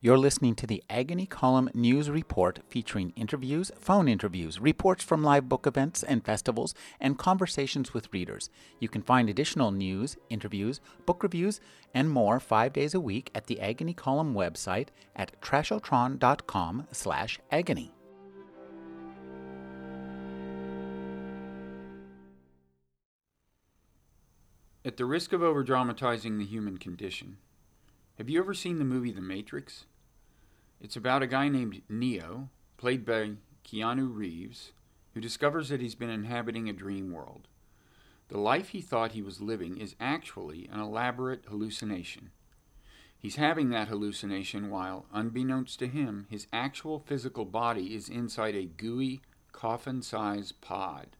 You're listening to the Agony Column News Report featuring interviews, phone interviews, reports from live book events and festivals, and conversations with readers. You can find additional news, interviews, book reviews, and more five days a week at the Agony Column website at trashotron.com slash agony. At the risk of overdramatizing the human condition, have you ever seen the movie The Matrix? It's about a guy named Neo, played by Keanu Reeves, who discovers that he's been inhabiting a dream world. The life he thought he was living is actually an elaborate hallucination. He's having that hallucination while, unbeknownst to him, his actual physical body is inside a gooey, coffin sized pod.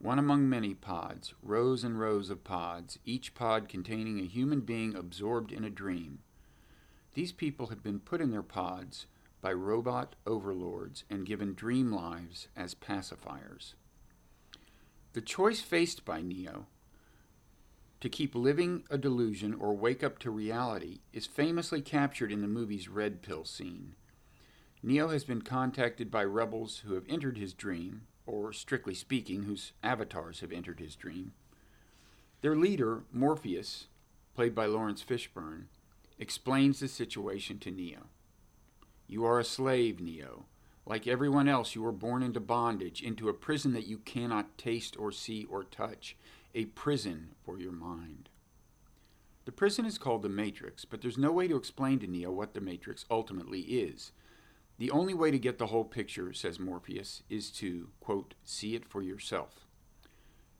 One among many pods, rows and rows of pods, each pod containing a human being absorbed in a dream. These people have been put in their pods by robot overlords and given dream lives as pacifiers. The choice faced by Neo to keep living a delusion or wake up to reality is famously captured in the movie's Red Pill scene. Neo has been contacted by rebels who have entered his dream, or strictly speaking, whose avatars have entered his dream. Their leader, Morpheus, played by Laurence Fishburne, explains the situation to Neo. You are a slave, Neo. Like everyone else, you were born into bondage, into a prison that you cannot taste or see or touch, a prison for your mind. The prison is called the Matrix, but there's no way to explain to Neo what the Matrix ultimately is. The only way to get the whole picture, says Morpheus, is to, quote, see it for yourself.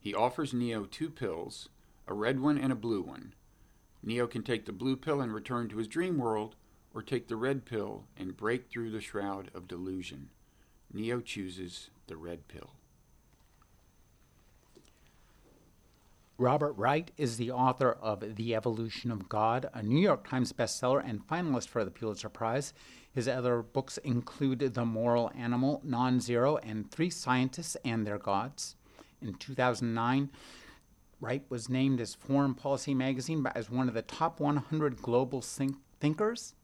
He offers Neo two pills, a red one and a blue one, Neo can take the blue pill and return to his dream world, or take the red pill and break through the shroud of delusion. Neo chooses the red pill. Robert Wright is the author of The Evolution of God, a New York Times bestseller and finalist for the Pulitzer Prize. His other books include The Moral Animal, Non Zero, and Three Scientists and Their Gods. In 2009, Wright was named as Foreign Policy Magazine as one of the top 100 global think- thinkers.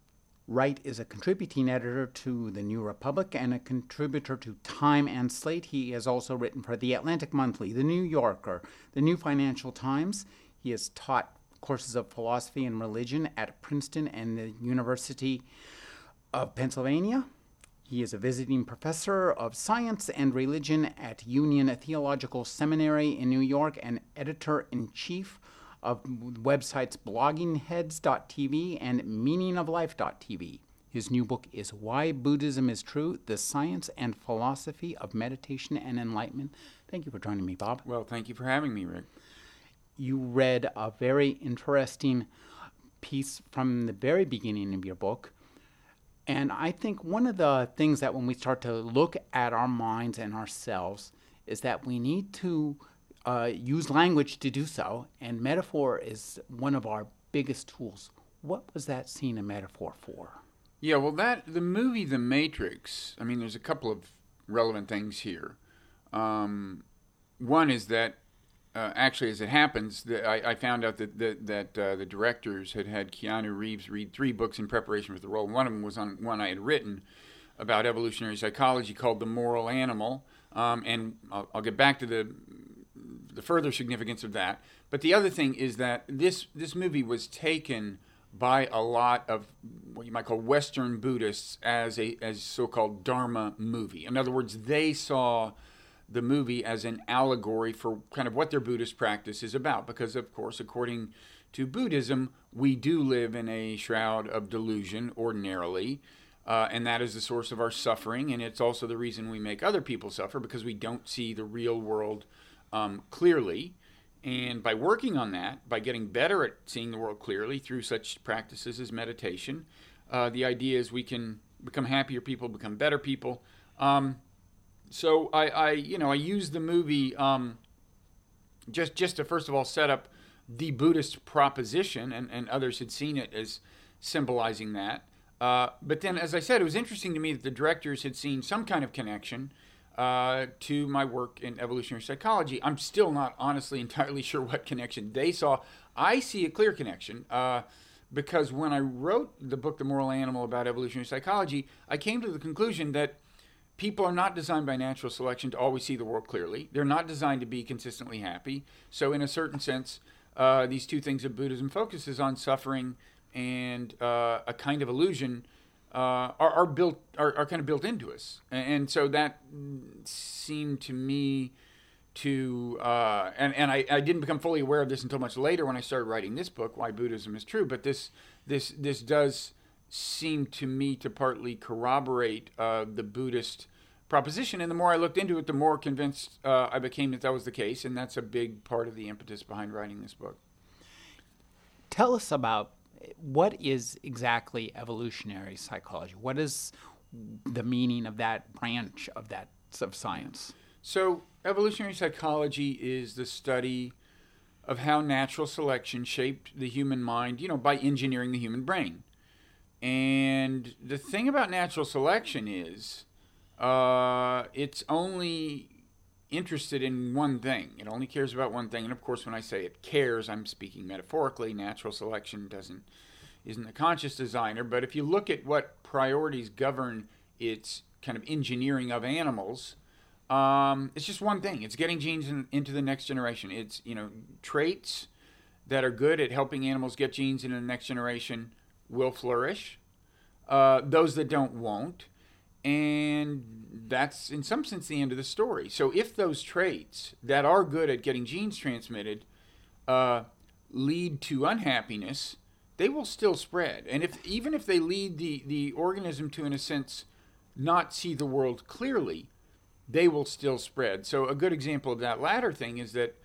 Wright is a contributing editor to The New Republic and a contributor to Time and Slate. He has also written for The Atlantic Monthly, The New Yorker, The New Financial Times. He has taught courses of philosophy and religion at Princeton and the University of Pennsylvania. He is a visiting professor of science and religion at Union Theological Seminary in New York and editor in chief of websites bloggingheads.tv and meaningoflife.tv. His new book is Why Buddhism is True The Science and Philosophy of Meditation and Enlightenment. Thank you for joining me, Bob. Well, thank you for having me, Rick. You read a very interesting piece from the very beginning of your book and I think one of the things that when we start to look at our minds and ourselves is that we need to uh, use language to do so, and metaphor is one of our biggest tools. What was that scene a metaphor for? Yeah, well, that the movie The Matrix. I mean, there's a couple of relevant things here. Um, one is that uh, actually, as it happens, the, I, I, found out that the, that uh, the directors had had Keanu Reeves read three books in preparation for the role. One of them was on one I had written about evolutionary psychology called "The Moral Animal," um, and I'll, I'll, get back to the the further significance of that. But the other thing is that this this movie was taken by a lot of what you might call Western Buddhists as a as so-called Dharma movie. In other words, they saw the movie as an allegory for kind of what their Buddhist practice is about. Because, of course, according to Buddhism, we do live in a shroud of delusion ordinarily. Uh, and that is the source of our suffering. And it's also the reason we make other people suffer because we don't see the real world um, clearly. And by working on that, by getting better at seeing the world clearly through such practices as meditation, uh, the idea is we can become happier people, become better people. Um, so I, I you know I used the movie um, just just to first of all set up the Buddhist proposition, and, and others had seen it as symbolizing that. Uh, but then, as I said, it was interesting to me that the directors had seen some kind of connection uh, to my work in evolutionary psychology. I'm still not honestly entirely sure what connection they saw. I see a clear connection uh, because when I wrote the book, The Moral Animal, about evolutionary psychology, I came to the conclusion that people are not designed by natural selection to always see the world clearly. They're not designed to be consistently happy. So, in a certain sense, uh, these two things that Buddhism focuses on, suffering and uh, a kind of illusion, uh, are, are, built are, are, kind of built into us. And, and, so that seemed to me to uh, and and I, I didn't become fully aware of this until much later when I started writing this book, Why Buddhism is True. But this this this does seem to me to partly corroborate uh, the Buddhist proposition. And the more I looked into it, the more convinced uh, I became that that was the case. And that's a big part of the impetus behind writing this book. Tell us about what is exactly evolutionary psychology? What is the meaning of that branch of that of science? So, evolutionary psychology is the study of how natural selection shaped the human mind, you know, by engineering the human brain. And the thing about natural selection is uh, it's only interested in one thing. It only cares about one thing. And of course, when I say it cares, I'm speaking metaphorically. Natural selection doesn't isn't a conscious designer. But if you look at what priorities govern its kind of engineering of animals, um, it's just one thing. It's getting genes in, into the next generation. It's you know traits that are good at helping animals get genes into the next generation will flourish. Uh, those that don't won't. And that's in some sense the end of the story. So if those traits that are good at getting genes transmitted uh, lead to unhappiness, they will still spread. And if even if they lead the, the organism to, in a sense, not see the world clearly, they will still spread. So a good example of that latter thing is that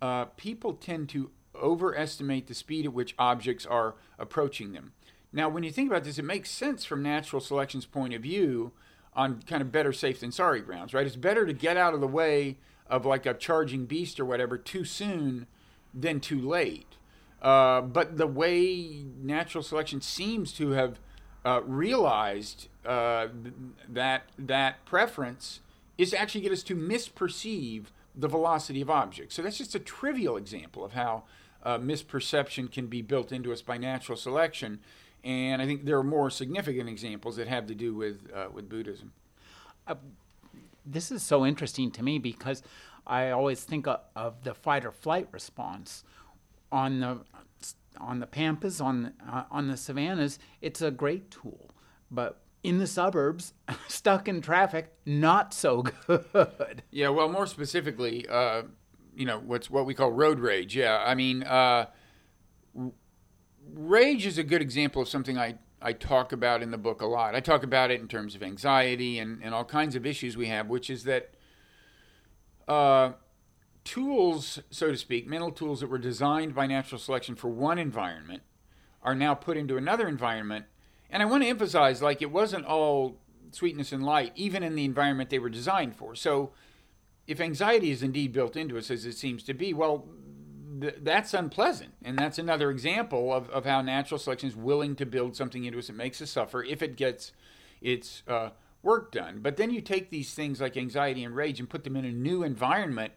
uh, people tend to overestimate the speed at which objects are approaching them. Now, when you think about this, it makes sense from natural selection's point of view on kind of better safe than sorry grounds, right? It's better to get out of the way of like a charging beast or whatever too soon than too late. Uh, but the way natural selection seems to have uh, realized uh, that that preference is to actually get us to misperceive the velocity of objects. So that's just a trivial example of how uh, misperception can be built into us by natural selection. And I think there are more significant examples that have to do with uh, with Buddhism. Uh, this is so interesting to me because I always think of, of, the fight or flight response on the on the pampas on uh, on the savannas. It's a great tool, but in the suburbs, stuck in traffic, not so good. Yeah, well, more specifically, uh, you know, what's what we call road rage. Yeah, I mean uh, rage is a good example of something I, I talk about in the book a lot. I talk about it in terms of anxiety and, and all kinds of issues we have, which is that uh, tools, so to speak, mental tools that were designed by natural selection for one environment are now put into another environment. And I want to emphasize, like, it wasn't all sweetness and light, even in the environment they were designed for. So, if anxiety is indeed built into us, as it seems to be, well, th- that's unpleasant. And that's another example of, of how natural selection is willing to build something into us that makes us suffer if it gets its uh, work done. But then you take these things like anxiety and rage and put them in a new environment,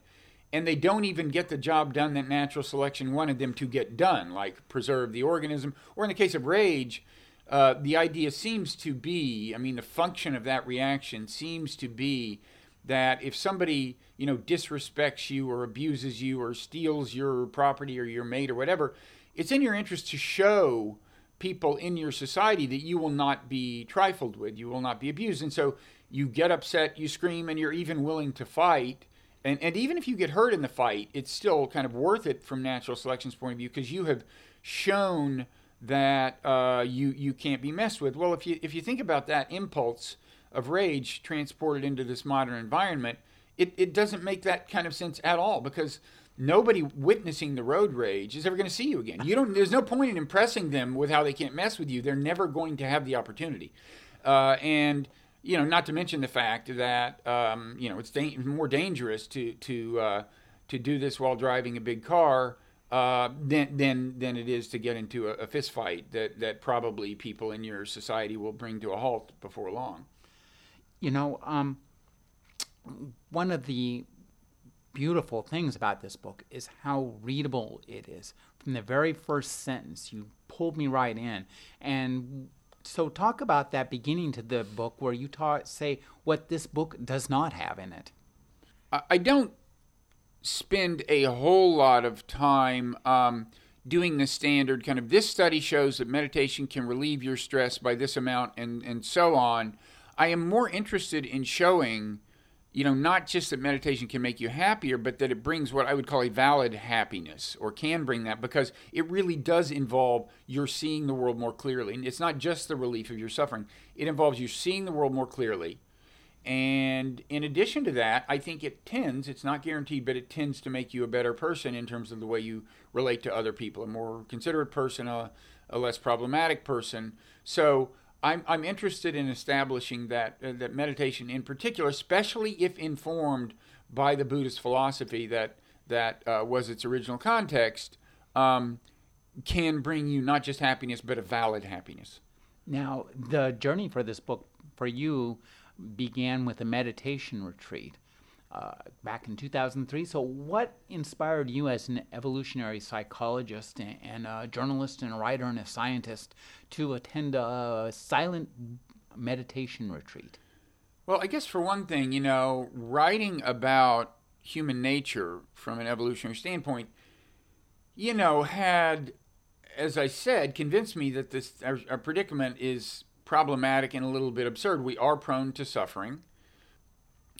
and they don't even get the job done that natural selection wanted them to get done, like preserve the organism. Or in the case of rage, uh, the idea seems to be I mean, the function of that reaction seems to be that if somebody you know disrespects you or abuses you or steals your property or your mate or whatever it's in your interest to show people in your society that you will not be trifled with you will not be abused. And so you get upset you scream and you're even willing to fight. And, and even if you get hurt in the fight it's still kind of worth it from natural selection's point of view because you have shown that uh, you you can't be messed with. Well if you if you think about that impulse of rage transported into this modern environment, it, it doesn't make that kind of sense at all because nobody witnessing the road rage is ever going to see you again. You don't. There's no point in impressing them with how they can't mess with you. They're never going to have the opportunity. Uh, and you know, not to mention the fact that um, you know it's da- more dangerous to to uh, to do this while driving a big car uh, than than than it is to get into a, a fist fight that that probably people in your society will bring to a halt before long. You know, um, one of the beautiful things about this book is how readable it is. From the very first sentence, you pulled me right in. And so, talk about that beginning to the book where you ta- say what this book does not have in it. I don't spend a whole lot of time um, doing the standard kind of this study shows that meditation can relieve your stress by this amount and, and so on. I am more interested in showing, you know, not just that meditation can make you happier, but that it brings what I would call a valid happiness or can bring that because it really does involve your seeing the world more clearly. And it's not just the relief of your suffering, it involves you seeing the world more clearly and in addition to that, I think it tends, it's not guaranteed, but it tends to make you a better person in terms of the way you relate to other people, a more considerate person, a, a less problematic person. So I'm, I'm interested in establishing that, uh, that meditation in particular, especially if informed by the Buddhist philosophy that, that uh, was its original context, um, can bring you not just happiness, but a valid happiness. Now, the journey for this book for you began with a meditation retreat uh, back in 2003. So, what inspired you as an evolutionary psychologist and, a journalist and a writer and a scientist to attend a silent meditation retreat? Well, I guess for one thing, you know, writing about human nature from an evolutionary standpoint, you know, had, as I said, convinced me that this our, our predicament is problematic and a little bit absurd. We are prone to suffering,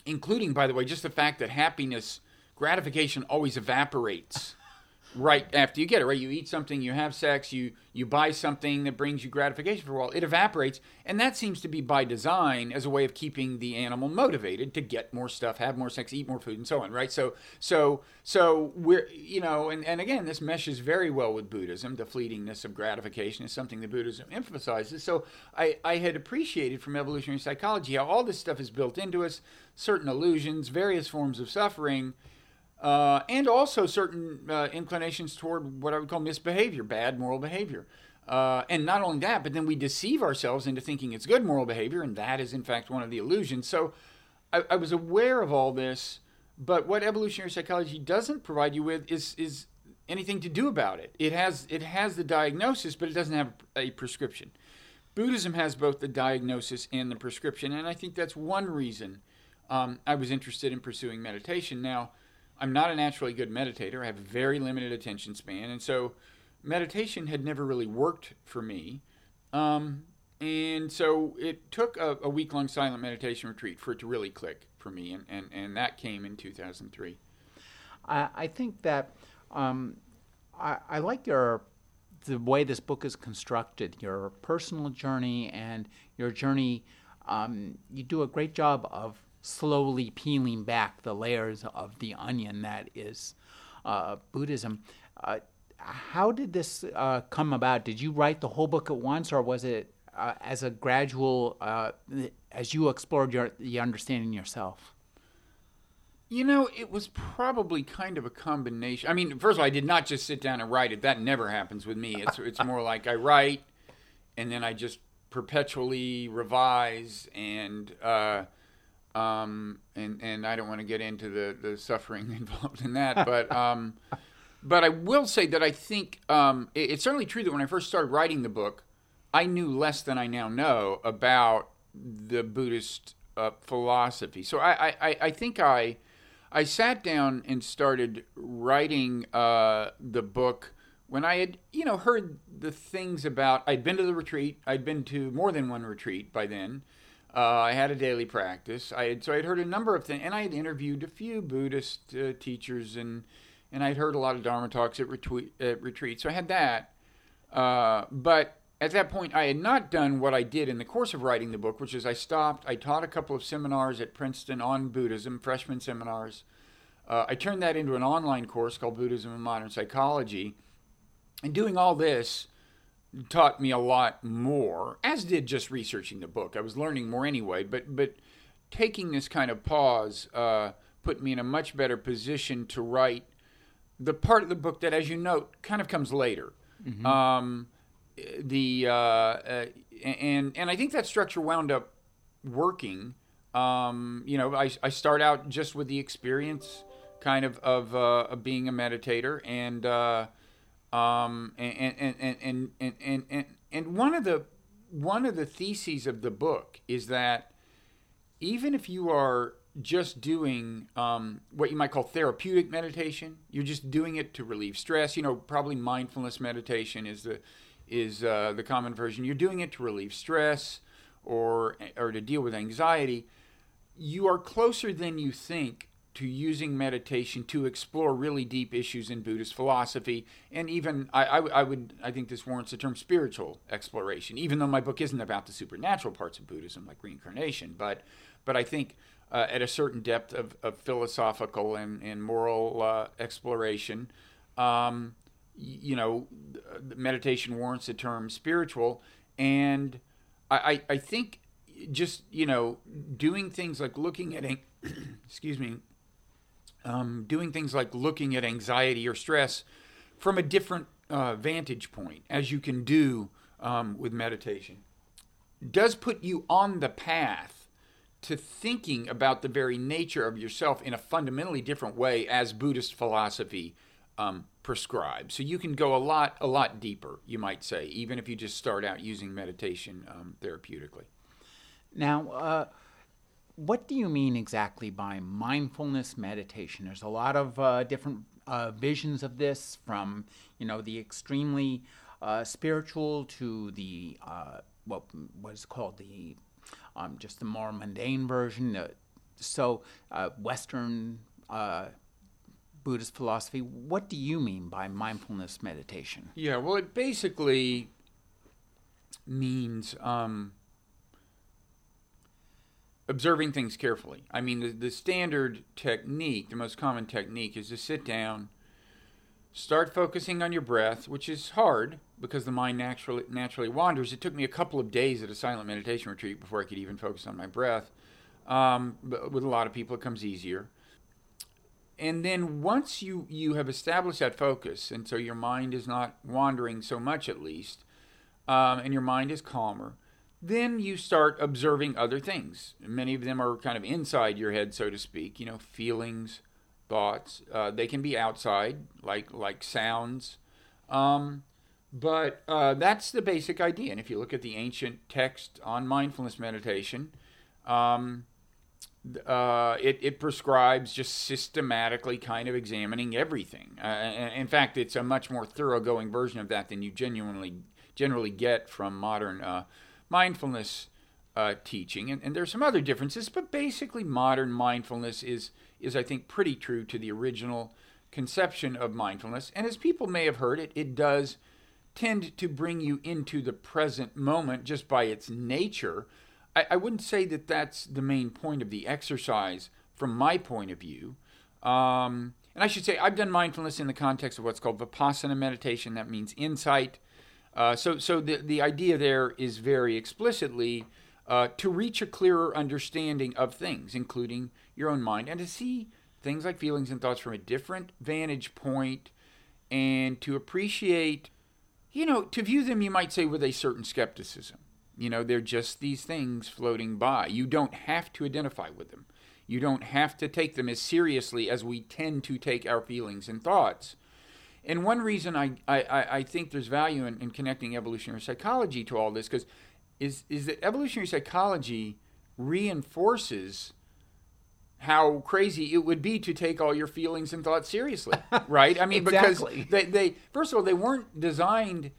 including, by the way, just the fact that happiness, gratification always evaporates right after you get it right? You eat something you have sex you you buy something that brings you gratification for a while. It evaporates and that seems to be by design as a way of keeping the animal motivated to get more stuff have more sex eat more food and so on right? So so so we're you know and, and again this meshes very well with buddhism. The fleetingness of gratification is something that buddhism emphasizes. So i i had appreciated from evolutionary psychology how all this stuff is built into us certain illusions various forms of suffering uh, and also certain uh, inclinations toward what I would call misbehavior, bad moral behavior. Uh, and not only that, but then we deceive ourselves into thinking it's good moral behavior, and that is in fact one of the illusions. So I, I was aware of all this, but what evolutionary psychology doesn't provide you with is is anything to do about it. It has it has the diagnosis, but it doesn't have a prescription. Buddhism has both the diagnosis and the prescription, and I think that's one reason um, I was interested in pursuing meditation. Now I'm not a naturally good meditator. I have very limited attention span, and so meditation had never really worked for me. Um, and so it took a, a week long silent meditation retreat for it to really click for me, and, and, and that came in 2003. I, I think that um, I, I like your the way this book is constructed, your personal journey and your journey. Um, you do a great job of slowly peeling back the layers of the onion that is uh, Buddhism. Uh, how did this uh, come about? Did you write the whole book at once, or was it uh, as a gradual, uh, as you explored your, the understanding yourself? You know, it was probably kind of a combination. I mean, first of all, I did not just sit down and write it. That never happens with me. It's it's more like I write, and then I just perpetually revise and uh, um, and and I don't want to get into the the suffering involved in that, but um, but I will say that I think um, it, it's certainly true that when I first started writing the book, I knew less than I now know about the Buddhist uh, philosophy. So I, I, I think I I sat down and started writing uh, the book when I had you know heard the things about I'd been to the retreat. I'd been to more than one retreat by then. Uh, I had a daily practice. I had so I had heard a number of things, and I had interviewed a few Buddhist uh, teachers, and and I'd heard a lot of Dharma talks at, retweet, at retreats. So I had that, uh, but at that point, I had not done what I did in the course of writing the book, which is I stopped. I taught a couple of seminars at Princeton on Buddhism, freshman seminars. Uh, I turned that into an online course called Buddhism and Modern Psychology, and doing all this taught me a lot more, as did just researching the book. I was learning more anyway, but but taking this kind of pause uh, put me in a much better position to write the part of the book that, as you note, kind of comes later. Mm-hmm. Um, the uh, uh, and and I think that structure wound up working. Um, you know, I, I start out just with the experience kind of of, uh, of being a meditator, and, uh, um, and, and, and, and, and, and, and one of the one of the theses of the book is that even if you are just doing um, what you might call therapeutic meditation. You're just doing it to relieve stress. You know, probably mindfulness meditation is the is uh, the common version. You're doing it to relieve stress or or to deal with anxiety. You are closer than you think to using meditation to explore really deep issues in Buddhist philosophy, and even I, I, I, would I think this warrants the term spiritual exploration. Even though my book isn't about the supernatural parts of Buddhism like reincarnation, but but I think uh, at a certain depth of, of philosophical and, and moral uh, exploration, um, you know, meditation warrants the term spiritual, and I, I, I think just you know doing things like looking at excuse me um, doing things like looking at anxiety or stress from a different uh, vantage point, as you can do um, with meditation, does put you on the path to thinking about the very nature of yourself in a fundamentally different way as Buddhist philosophy um, prescribes. So you can go a lot, a lot deeper, you might say, even if you just start out using meditation um, therapeutically. Now, uh, what do you mean exactly by mindfulness meditation? There's a lot of uh, different uh, visions of this, from you know the extremely uh, spiritual to the uh, what what is called the um, just the more mundane version. so uh, Western uh, Buddhist philosophy. What do you mean by mindfulness meditation? Yeah, well, it basically means. Um, observing things carefully. I mean, the, the standard technique, the most common technique, is to sit down, start focusing on your breath, which is hard because the mind naturally naturally wanders. It took me a couple of days at a silent meditation retreat before I could even focus on my breath. Um, but with a lot of people, it comes easier. And then once you you have established that focus, and so your mind is not wandering so much, at least, um, and your mind is calmer then you start observing other things. Many of them are kind of inside your head, so to speak. You know, feelings, thoughts. Uh, they can be outside, like like sounds. Um, but uh, that's the basic idea. And if you look at the ancient text on mindfulness meditation, um, uh, it, it prescribes just systematically kind of examining everything. Uh, in fact, it's a much more thoroughgoing version of that than you genuinely generally get from modern uh, mindfulness uh, teaching, and, and there's some other differences, but basically modern mindfulness is is I think pretty true to the original conception of mindfulness. And as people may have heard, it it does tend to bring you into the present moment just by its nature. I, I wouldn't say that that's the main point of the exercise from my point of view. Um, and I should say, I've done mindfulness in the context of what's called vipassana meditation. That means insight uh, so, so the, the idea there is very explicitly uh, to reach a clearer understanding of things, including your own mind, and to see things like feelings and thoughts from a different vantage point, and to appreciate, you know, to view them, you might say, with a certain skepticism. You know, they're just these things floating by. You don't have to identify with them. You don't have to take them as seriously as we tend to take our feelings and thoughts. And one reason I, I, I think there's value in, in connecting evolutionary psychology to all this because is, is that evolutionary psychology reinforces how crazy it would be to take all your feelings and thoughts seriously, right? I mean, exactly. because they, they first of all they weren't designed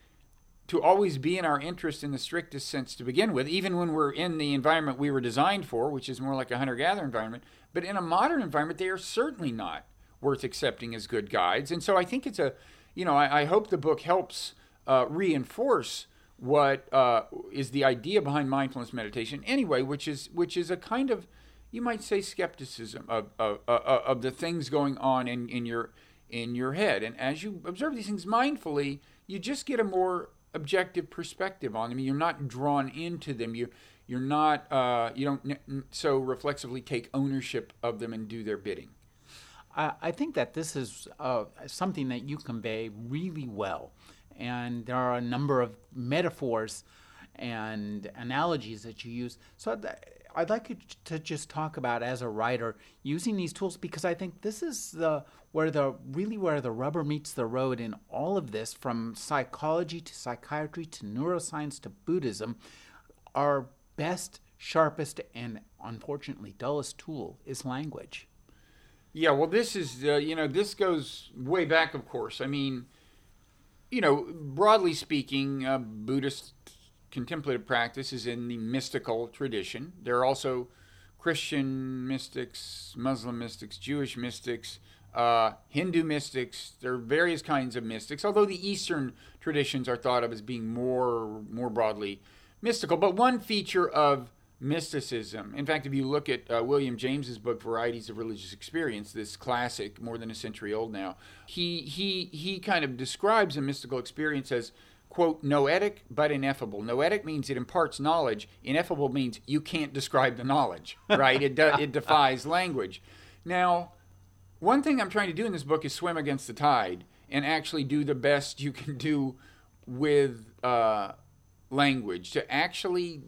to always be in our interest in the strictest sense to begin with, even when we're in the environment we were designed for, which is more like a hunter-gatherer environment. But in a modern environment, they are certainly not worth accepting as good guides. And so I think it's a, you know, I, I hope the book helps uh, reinforce what uh, is the idea behind mindfulness meditation anyway, which is which is a kind of you might say skepticism of, of, of the things going on in, in your in your head. And as you observe these things mindfully, you just get a more objective perspective on them. You're not drawn into them. You you're not uh, you don't so reflexively take ownership of them and do their bidding. I think that this is uh, something that you convey really well. And there are a number of metaphors and analogies that you use. So I'd like you to just talk about as a writer using these tools because I think this is the where the really where the rubber meets the road in all of this from psychology to psychiatry to neuroscience to Buddhism. Our best, sharpest, and unfortunately dullest tool is language. Yeah, well, this is uh, you know this goes way back, of course. I mean, you know, broadly speaking, uh, Buddhist contemplative practice is in the mystical tradition. There are also Christian mystics, Muslim mystics, Jewish mystics, uh, Hindu mystics. There are various kinds of mystics, although the Eastern traditions are thought of as being more more broadly mystical. But one feature of mysticism, in fact, if you look at uh, William James's book "Varieties of Religious Experience," this classic, more than a century old now, he he he kind of describes a mystical experience as quote, noetic but ineffable. Noetic means it imparts knowledge. Ineffable means you can't describe the knowledge, right? it, de- it defies language. Now, one thing I'm trying to do in this book is swim against the tide and actually do the best you can do with uh, language to actually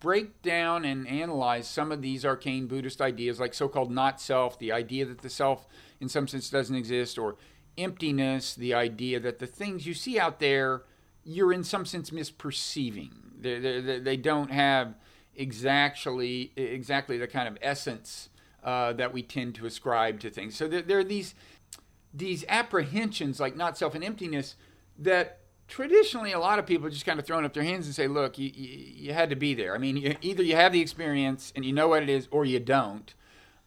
break down and analyze some of these arcane Buddhist ideas, like so called not self, the idea that the self in some sense doesn't exist, or emptiness, the idea that the things you see out there you're in some sense misperceiving. They, they, they don't have exactly exactly the kind of essence uh, that we tend to ascribe to things. So there, there, are these these apprehensions, like not self and emptiness, that traditionally a lot of people just kind of throwing up their hands and say, "Look, you, you, you had to be there. I mean, you, either you have the experience and you know what it is, or you don't."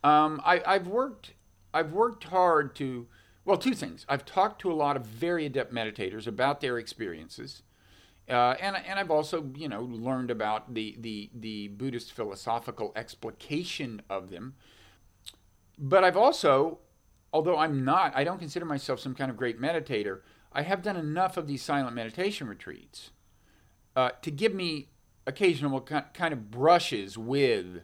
Um, I, I've worked I've worked hard to well, two things. I've talked to a lot of very adept meditators about their experiences. Uh, and, and I've also, you know, learned about the, the, the Buddhist philosophical explication of them. But I've also, although I'm not, I don't consider myself some kind of great meditator, I have done enough of these silent meditation retreats uh, to give me occasional kind of brushes with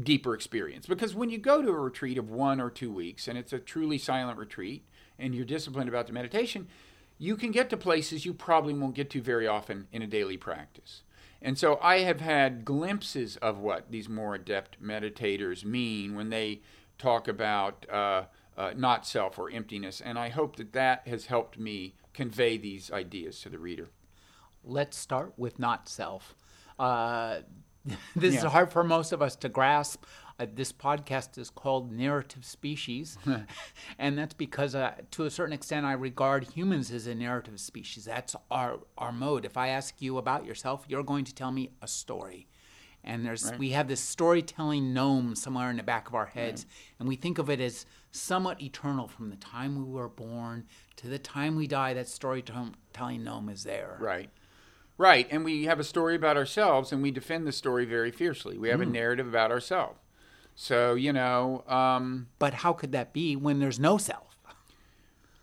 deeper experience. Because when you go to a retreat of one or two weeks, and it's a truly silent retreat, and you're disciplined about the meditation, you can get to places you probably won't get to very often in a daily practice. And so I have had glimpses of what these more adept meditators mean when they talk about uh, uh, not self or emptiness. And I hope that that has helped me convey these ideas to the reader. Let's start with not self. Uh, this yeah. is hard for most of us to grasp. Uh, this podcast is called Narrative Species, and that's because, uh, to a certain extent, I regard humans as a narrative species. That's our our mode. If I ask you about yourself, you're going to tell me a story, and there's right. we have this storytelling gnome somewhere in the back of our heads, right. and we think of it as somewhat eternal from the time we were born to the time we die. That storytelling gnome is there. Right. Right, and we have a story about ourselves, and we defend the story very fiercely. We have mm. a narrative about ourselves. So, you know. Um, but how could that be when there's no self?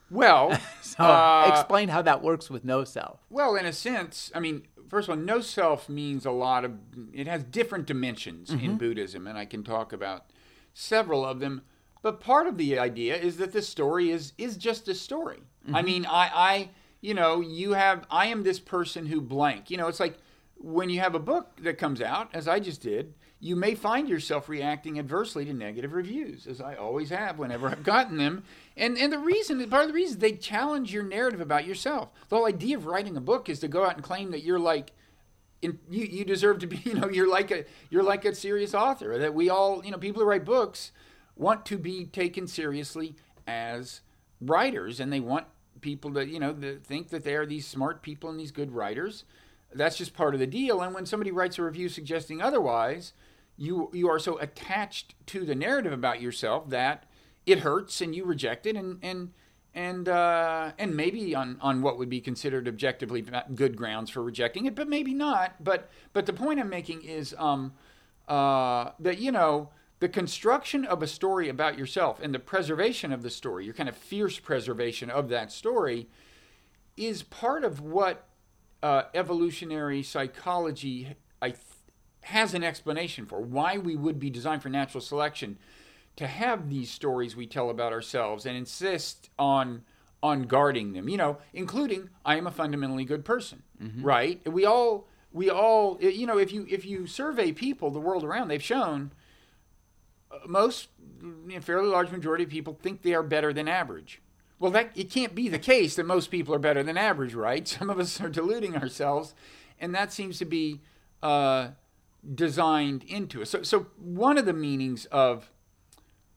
Well, so uh, explain how that works with no self. Well, in a sense, I mean, first of all, no self means a lot of, it has different dimensions mm-hmm. in Buddhism, and I can talk about several of them. But part of the idea is that the story is is just a story. Mm-hmm. I mean, I, I, you know, you have, I am this person who blank. You know, it's like when you have a book that comes out, as I just did, you may find yourself reacting adversely to negative reviews, as I always have whenever I've gotten them. And and the reason, part of the reason, they challenge your narrative about yourself. The whole idea of writing a book is to go out and claim that you're like, in, you you deserve to be, you know, you're like a you're like a serious author. That we all, you know, people who write books want to be taken seriously as writers, and they want people to, you know, think that they are these smart people and these good writers. That's just part of the deal. And when somebody writes a review suggesting otherwise, you you are so attached to the narrative about yourself that it hurts and you reject it and and and uh, and maybe on on what would be considered objectively good grounds for rejecting it, but maybe not. But but the point I'm making is um, uh, that you know the construction of a story about yourself and the preservation of the story, your kind of fierce preservation of that story, is part of what uh, evolutionary psychology I has an explanation for why we would be designed for natural selection to have these stories we tell about ourselves and insist on on guarding them you know including i am a fundamentally good person mm-hmm. right we all we all, you know, if you if you survey people the world around, they've shown uh, most, you know, fairly large majority of people think they are better than average. Well, that it can't be the case that most people are better than average, right? Some of us are deluding ourselves, and that seems to be uh, designed into it. So, so one of the meanings of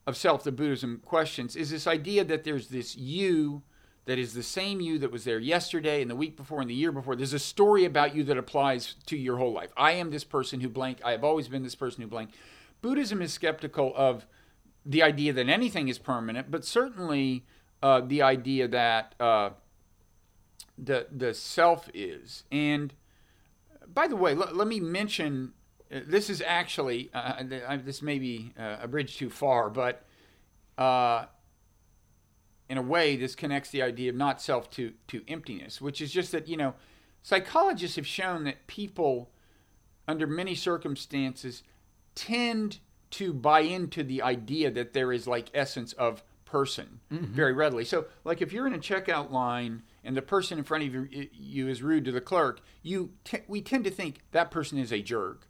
of self that Buddhism questions is this idea that there's this you that is the same you that was there yesterday and the week before and the year before. There's a story about you that applies to your whole life. I am this person who blank. I have always been this person who blank. Buddhism is skeptical of the idea that anything is permanent, but certainly uh, the idea that uh, the the self is. And by the way, l- let me mention this is actually uh, this may be uh, a bridge too far, but uh, in a way, this connects the idea of not self to to emptiness, which is just that you know psychologists have shown that people under many circumstances tend to buy into the idea that there is like essence of person mm-hmm. very readily. So, like if you're in a checkout line and the person in front of you, you is rude to the clerk, you t- we tend to think that person is a jerk.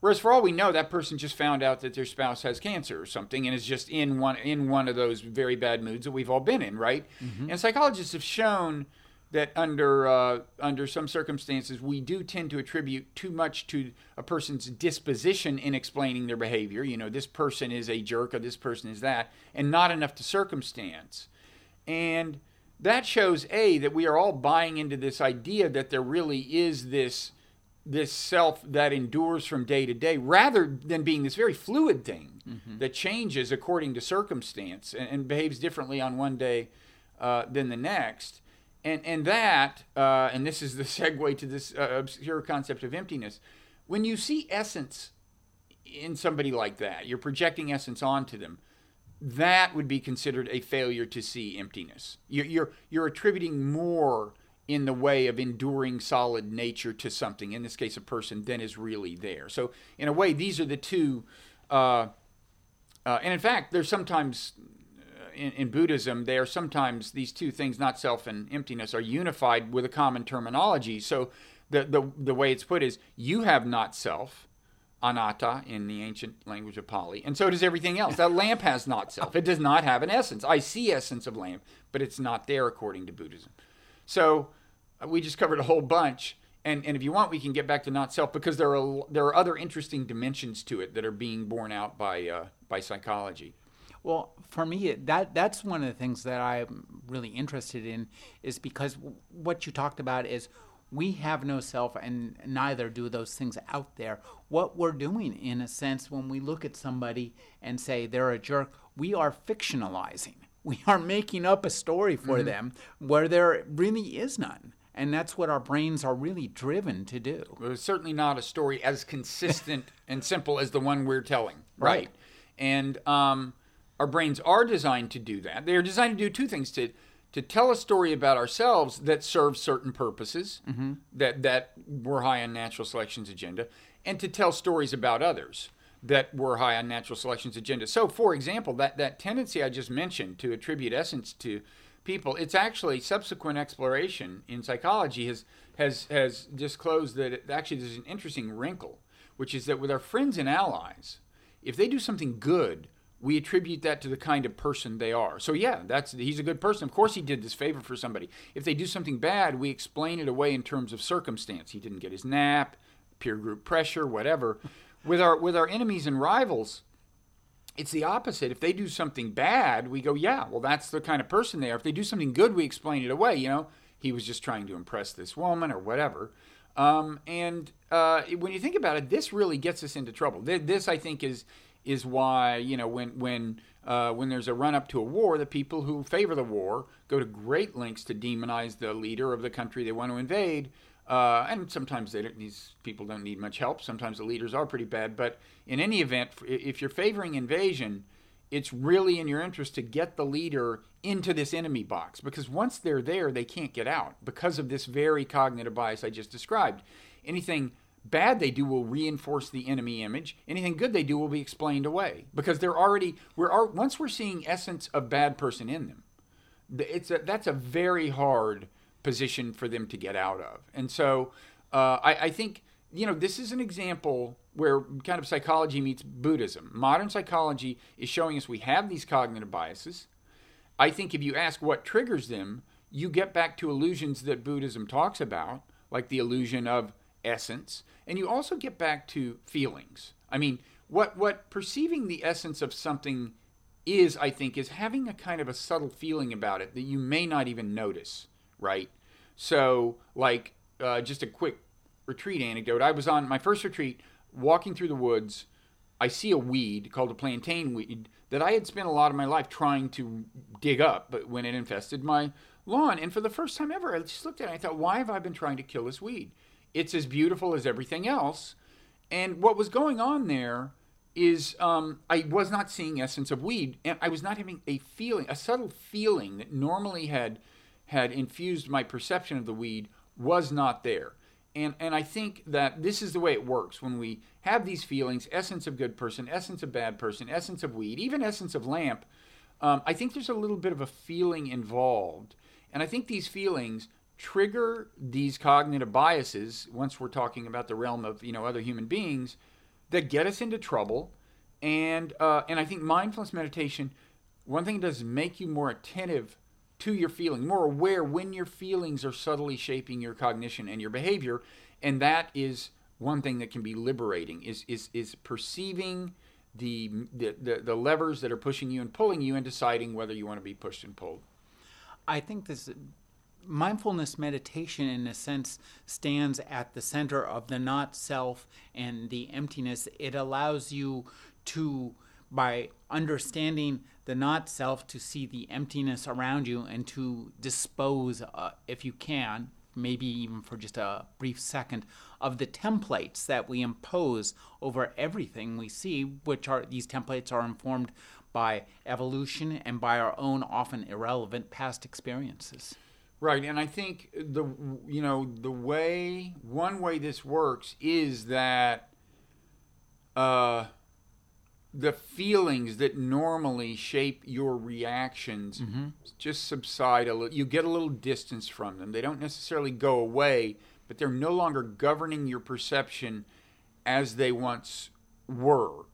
Whereas for all we know, that person just found out that their spouse has cancer or something and is just in one in one of those very bad moods that we've all been in, right? Mm-hmm. And psychologists have shown that under uh, under some circumstances we do tend to attribute too much to a person's disposition in explaining their behavior. You know, this person is a jerk or this person is that, and not enough to circumstance. And that shows a that we are all buying into this idea that there really is this this self that endures from day to day rather than being this very fluid thing mm-hmm. that changes according to circumstance and, and behaves differently on one day uh, than the next. And and that uh, and this is the segue to this uh, obscure concept of emptiness. When you see essence in somebody like that you're projecting essence onto them that would be considered a failure to see emptiness. You're you're, you're attributing more in the way of enduring solid nature to something, in this case a person, then is really there. So, in a way, these are the two. Uh, uh, and in fact, there's sometimes uh, in, in, Buddhism, they are sometimes these two things, not self and emptiness, are unified with a common terminology. So, the, the, the way it's put is you have not self, anatta in the ancient language of Pali, and so does everything else. That lamp has not self. It does not have an essence. I see essence of lamp, but it's not there according to Buddhism. So we just covered a whole bunch. And, and if you want, we can get back to not self because there are there are other interesting dimensions to it that are being borne out by uh, by psychology. Well, for me, that that's one of the things that I'm really interested in is because what you talked about is we have no self and neither do those things out there. What we're doing, in a sense, when we look at somebody and say they're a jerk, we are fictionalizing. We are making up a story for mm-hmm. them where there really is none. And that's what our brains are really driven to do. Well, it's certainly not a story as consistent and simple as the one we're telling. Right. right. And um, our brains are designed to do that. They are designed to do two things to to tell a story about ourselves that serves certain purposes mm-hmm. that that were high on natural selection's agenda, and to tell stories about others that were high on natural selection's agenda. So, for example, that that tendency I just mentioned to attribute essence to people. It's actually subsequent exploration in psychology has has has disclosed that it, actually there's an interesting wrinkle, which is that with our friends and allies, if they do something good, we attribute that to the kind of person they are. So yeah, that's he's a good person. Of course, he did this favor for somebody. If they do something bad, we explain it away in terms of circumstance. He didn't get his nap, peer group pressure, whatever. with our with our enemies and rivals, it's the opposite. If they do something bad, we go, yeah, well, that's the kind of person they are. If they do something good, we explain it away. You know, he was just trying to impress this woman or whatever. Um, and uh, when you think about it, this really gets us into trouble. This, I think, is is why you know when when uh, when there's a run up to a war, the people who favor the war go to great lengths to demonize the leader of the country they want to invade. Uh, and sometimes these people don't need much help. Sometimes the leaders are pretty bad. But in any event, if you're favoring invasion, it's really in your interest to get the leader into this enemy box because once they're there, they can't get out because of this very cognitive bias I just described. Anything bad they do will reinforce the enemy image. Anything good they do will be explained away because they're already we're once we're seeing essence of bad person in them. It's a, that's a very hard position for them to get out of. And so uh, I, I, think you know, this is an example where kind of psychology meets Buddhism. Modern psychology is showing us we have these cognitive biases. I think if you ask what triggers them, you get back to illusions that Buddhism talks about, like the illusion of essence, and you also get back to feelings. I mean, what what perceiving the essence of something is, I think, is having a kind of a subtle feeling about it that you may not even notice, right? So, like, uh, just a quick retreat anecdote. I was on my first retreat, walking through the woods. I see a weed called a plantain weed that I had spent a lot of my life trying to dig up, but when it infested my lawn, and for the first time ever, I just looked at it and I thought, why have I been trying to kill this weed? It's as beautiful as everything else. And what was going on there is um, I was not seeing essence of weed, and I was not having a feeling, a subtle feeling that normally had had infused my perception of the weed was not there. And and I think that this is the way it works when we have these feelings: essence of good person, essence of bad person, essence of weed, even essence of lamp. Um, I think there's a little bit of a feeling involved, and I think these feelings trigger these cognitive biases once we're talking about the realm of you know other human beings that get us into trouble. And uh, and I think mindfulness meditation, one thing does make you more attentive to your feeling, more aware when your feelings are subtly shaping your cognition and your behavior, and that is one thing that can be liberating is is is perceiving the the, the, levers that are pushing you and pulling you and deciding whether you want to be pushed and pulled. I think this mindfulness meditation, in a sense, stands at the center of the not self and the emptiness. It allows you to, by understanding the not self, to see the emptiness around you and to dispose, uh, if you can, maybe even for just a brief second, of the templates that we impose over everything we see, which are these templates are informed by evolution and by our own often irrelevant past experiences. Right, and I think the you know the way one way this works is that uh, the feelings that normally shape your reactions mm-hmm. just subside a little. You get a little distance from them. They don't necessarily go away, but they're no longer governing your perception as they once were.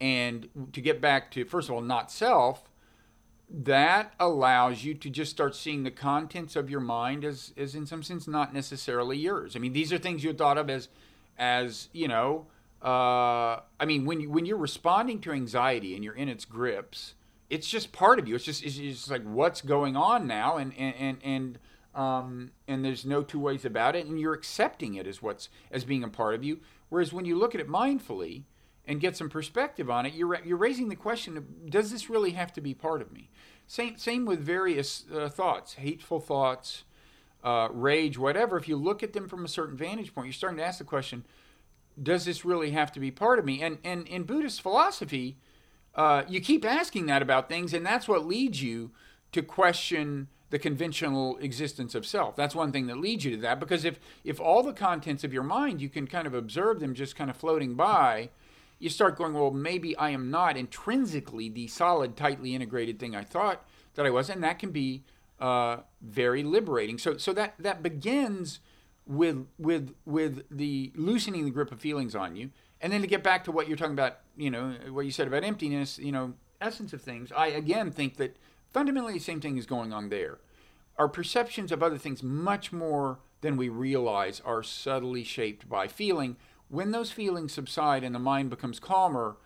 And to get back to first of all, not self that allows you to just start seeing the contents of your mind as, as in some sense not necessarily yours. I mean, these are things you thought of as, as you know, uh, I mean, when you when you're responding to anxiety and you're in its grips, it's just part of you. It's just it's just like what's going on now, and and and and, um, and there's no two ways about it, and you're accepting it as what's as being a part of you. Whereas when you look at it mindfully and get some perspective on it, you're you're raising the question: Does this really have to be part of me? Same, same with various uh, thoughts, hateful thoughts, uh, rage, whatever. If you look at them from a certain vantage point, you're starting to ask the question, does this really have to be part of me? And, and in Buddhist philosophy, uh, you keep asking that about things, and that's what leads you to question the conventional existence of self. That's one thing that leads you to that, because if, if all the contents of your mind, you can kind of observe them just kind of floating by, you start going, well, maybe I am not intrinsically the solid, tightly integrated thing I thought that I was, and that can be uh, very liberating. So, so that that begins with with with the loosening the grip of feelings on you, and then to get back to what you're talking about, you know, what you said about emptiness, you know, essence of things. I again think that fundamentally the same thing is going on there. Our perceptions of other things, much more than we realize, are subtly shaped by feeling when those feelings subside and the mind becomes calmer,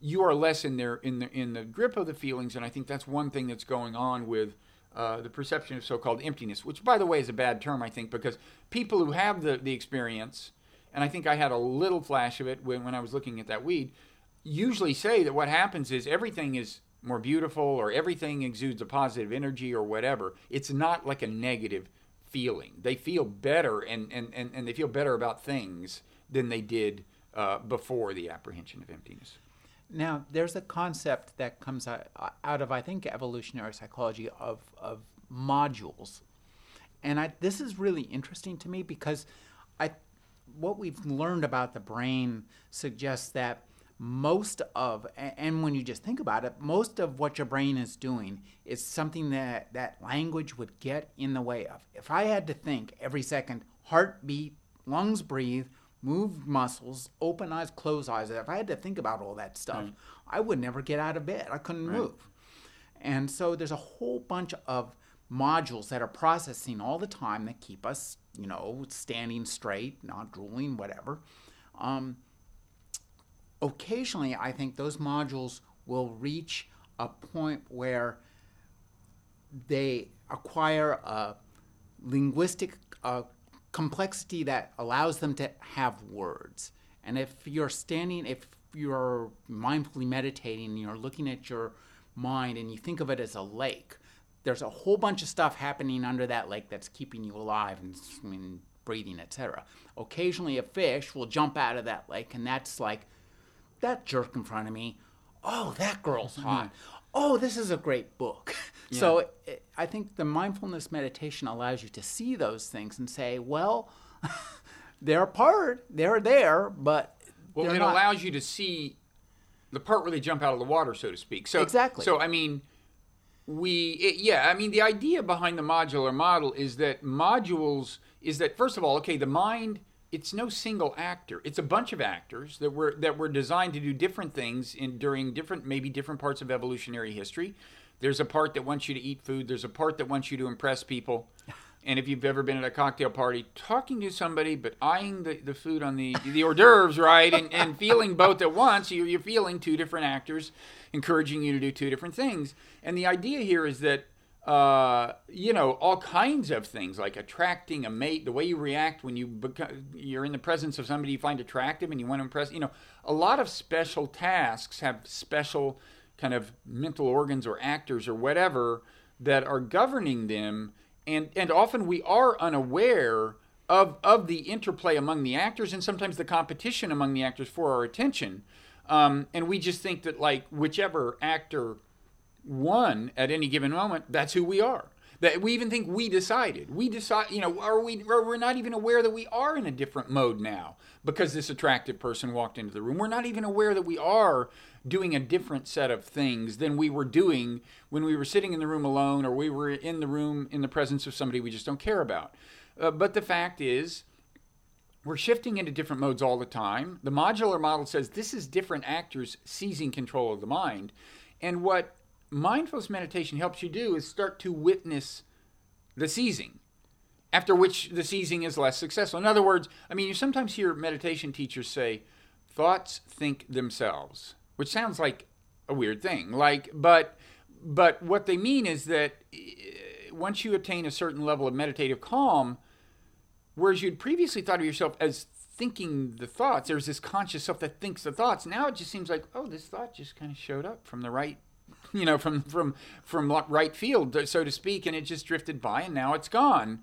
you are less in there in the in the grip of the feelings, and I think that's one thing that's going on with uh, the perception of so-called emptiness, which, by the way, is a bad term, I think, because people who have the the experience, and I think I had a little flash of it when when I was looking at that weed, usually say that what happens is everything is more beautiful or everything exudes a positive energy or whatever. It's not like a negative feeling. They feel better and, and, and, and they feel better about things than they did uh, before the apprehension of emptiness. Now, there's a concept that comes out, of, I think, evolutionary psychology of, of modules. And I, this is really interesting to me because I, what we've learned about the brain suggests that most of, and when you just think about it, most of what your brain is doing is something that, that language would get in the way of. If I had to think every second, heartbeat, lungs breathe, move muscles, open eyes, close eyes. If I had to think about all that stuff, Right. I would never get out of bed. I couldn't Right. move. And so there's a whole bunch of modules that are processing all the time that keep us, you know, standing straight, not drooling, whatever. Um, occasionally, I think those modules will reach a point where they acquire a linguistic uh, complexity that allows them to have words. And if you're standing, if you're mindfully meditating and you're looking at your mind and you think of it as a lake, there's a whole bunch of stuff happening under that lake that's keeping you alive and swimming, breathing, etc. Occasionally, a fish will jump out of that lake, and that's like, that jerk in front of me. Oh, that girl's mm-hmm. hot. Oh, this is a great book. So it, I think the mindfulness meditation allows you to see those things and say, well, they're part, they're there, but Well, it not. allows you to see the part where they jump out of the water, so to speak. So Exactly. So I mean, we it, yeah. I mean, the idea behind the modular model is that modules is that first of all, okay, the mind. It's no single actor. It's a bunch of actors that were that were designed to do different things in during different maybe different parts of evolutionary history. There's a part that wants you to eat food. There's a part that wants you to impress people. And if you've ever been at a cocktail party, talking to somebody but eyeing the, the food on the, the hors d'oeuvres, right, and, and feeling both at once, you're, you're feeling two different actors encouraging you to do two different things. And the idea here is that, uh, you know, all kinds of things like attracting a mate, the way you react when you beco- you're in the presence of somebody you find attractive and you want to impress, you know, a lot of special tasks have special kind of mental organs or actors or whatever that are governing them. And and often we are unaware of of the interplay among the actors and sometimes the competition among the actors for our attention. Um, and we just think that like whichever actor won at any given moment that's who we are that we even think we decided we decide you know are we or we're not even aware that we are in a different mode now because this attractive person walked into the room we're not even aware that we are doing a different set of things than we were doing when we were sitting in the room alone or we were in the room in the presence of somebody we just don't care about uh, but the fact is we're shifting into different modes all the time. The modular model says this is different actors seizing control of the mind. And what mindfulness meditation helps you do is start to witness the seizing, after which the seizing is less successful. In other words, I mean, you sometimes hear meditation teachers say, thoughts think themselves, which sounds like a weird thing. Like, but, but what they mean is that eh, once you attain a certain level of meditative calm, whereas you'd previously thought of yourself as thinking the thoughts there's this conscious self that thinks the thoughts now it just seems like oh this thought just kind of showed up from the right you know from from from right field so to speak and it just drifted by and now it's gone.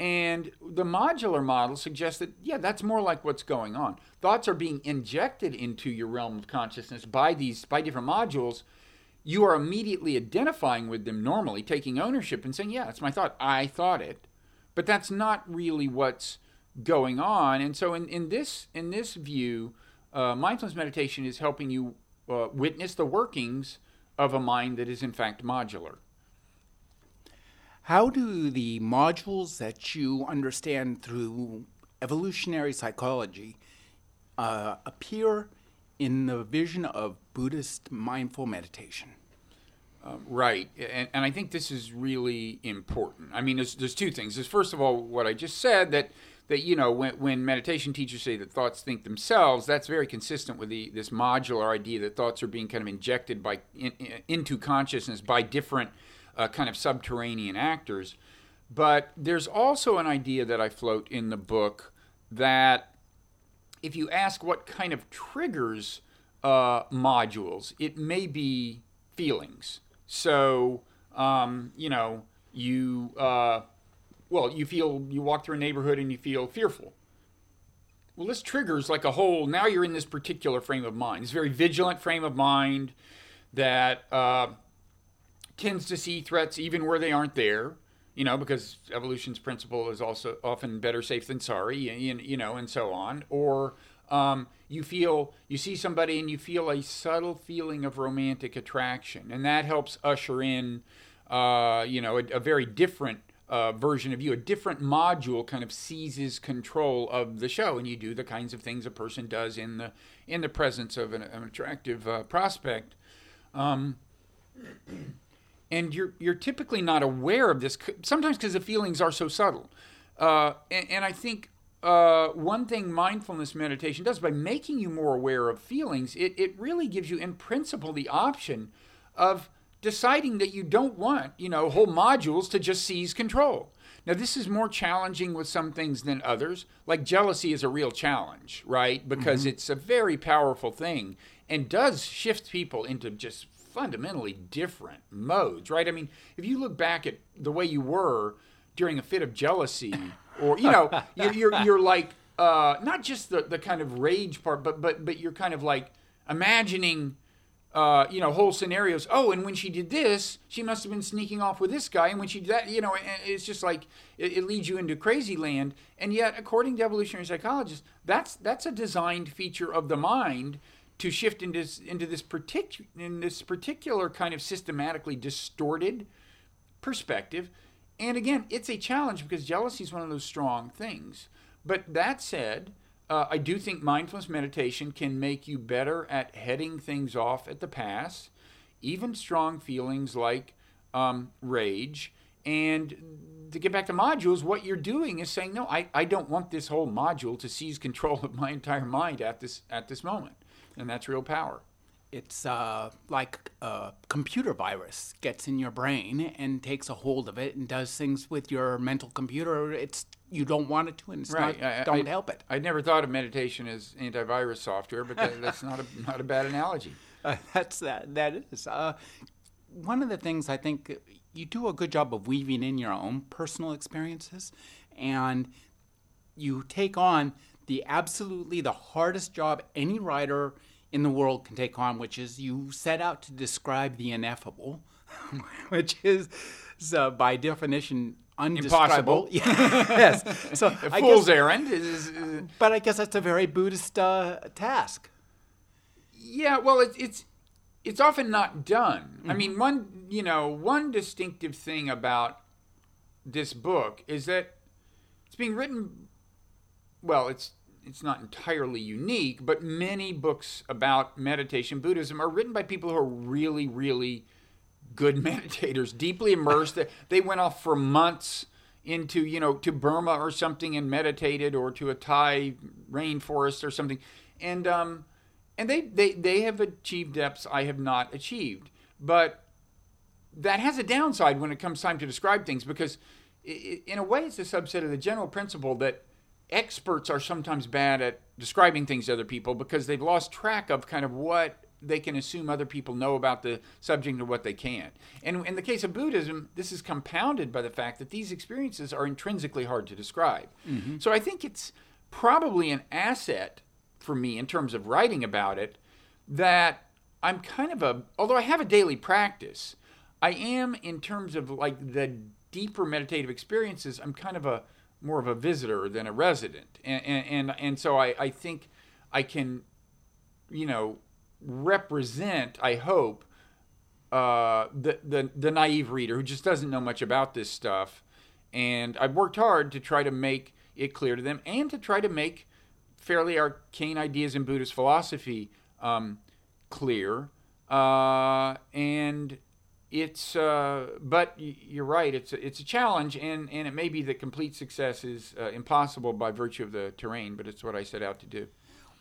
And the modular model suggests that yeah that's more like what's going on. Thoughts are being injected into your realm of consciousness by these by different modules. You are immediately identifying with them normally taking ownership and saying yeah it's my thought. I thought it. But that's not really what's going on. And so, in, in this in this view, uh, mindfulness meditation is helping you uh, witness the workings of a mind that is in fact modular. How do the modules that you understand through evolutionary psychology uh, appear in the vision of Buddhist mindful meditation? Um, right, and, and I think this is really important. I mean, there's, there's two things. There's first of all what I just said that that you know when, when meditation teachers say that thoughts think themselves, that's very consistent with the this modular idea that thoughts are being kind of injected by in, in- into consciousness by different uh, kind of subterranean actors. But there's also an idea that I float in the book that if you ask what kind of triggers uh, modules, it may be feelings. So, um, you know, you, uh, well, you feel, you walk through a neighborhood and you feel fearful. Well, this triggers like a whole, now you're in this particular frame of mind, this very vigilant frame of mind that uh, tends to see threats even where they aren't there you know, because evolution's principle is also often better safe than sorry, and you know, and so on. Or um, you feel you see somebody and you feel a subtle feeling of romantic attraction, and that helps usher in, uh, you know, a, a very different uh, version of you, a different module kind of seizes control of the show, and you do the kinds of things a person does in the in the presence of an, an attractive uh, prospect. Um, and you're you're typically not aware of this sometimes because the feelings are so subtle. Uh, and, and, I think uh, one thing mindfulness meditation does by making you more aware of feelings, it, it really gives you, in principle, the option of deciding that you don't want, you know, whole modules to just seize control. Now, this is more challenging with some things than others. Like jealousy is a real challenge, right? Because mm-hmm. it's a very powerful thing and does shift people into just fundamentally different modes, right? I mean, if you look back at the way you were during a fit of jealousy, or you know, you're, you're, you're like uh, not just the, the kind of rage part, but but but you're kind of like imagining. Uh, you know, whole scenarios. Oh, and when she did this, she must have been sneaking off with this guy. And when she did that, you know, it's just like it, it leads you into crazy land. And yet, according to evolutionary psychologists, that's that's a designed feature of the mind to shift into into this particular in this particular kind of systematically distorted perspective. And again, it's a challenge because jealousy is one of those strong things. But that said, uh, I do think mindfulness meditation can make you better at heading things off at the pass, even strong feelings like um, rage. And to get back to modules, what you're doing is saying, no, I, I don't want this whole module to seize control of my entire mind at this at this moment and that's real power. It's uh, like a computer virus gets in your brain and takes a hold of it and does things with your mental computer. It's you don't want it to, and it's right. not. I, don't I, help it. I never thought of meditation as antivirus software, but that, that's not a not a bad analogy. Uh, that's that. That is uh, one of the things I think you do a good job of weaving in your own personal experiences, and you take on the absolutely the hardest job any writer in the world can take on, which is you set out to describe the ineffable, which is uh, by definition undescribable. Impossible. yes. So a fool's guess, errand is, is, But I guess that's a very Buddhist uh, task. Yeah. Well, it, it's it's often not done. Mm-hmm. I mean, one you know one distinctive thing about this book is that it's being written well, it's it's not entirely unique, but many books about meditation Buddhism are written by people who are really, really good meditators, deeply immersed. they went off for months into, you know, to Burma or something and meditated or to a Thai rainforest or something. And um and they, they, they have achieved depths I have not achieved. But that has a downside when it comes time to describe things because in a way it's a subset of the general principle that experts are sometimes bad at describing things to other people because they've lost track of kind of what they can assume other people know about the subject and what they can't. And in the case of Buddhism, this is compounded by the fact that these experiences are intrinsically hard to describe. Mm-hmm. So I think it's probably an asset for me in terms of writing about it that I'm kind of a, although I have a daily practice, I am in terms of like the deeper meditative experiences, I'm kind of a more of a visitor than a resident, and and and, and so I, I think I can, you know, represent. I hope uh, the the the naive reader who just doesn't know much about this stuff, and I've worked hard to try to make it clear to them and to try to make fairly arcane ideas in Buddhist philosophy um, clear. Uh, and it's uh, but you're right. It's a, it's a challenge, and and it may be that complete success is uh, impossible by virtue of the terrain. But it's what I set out to do.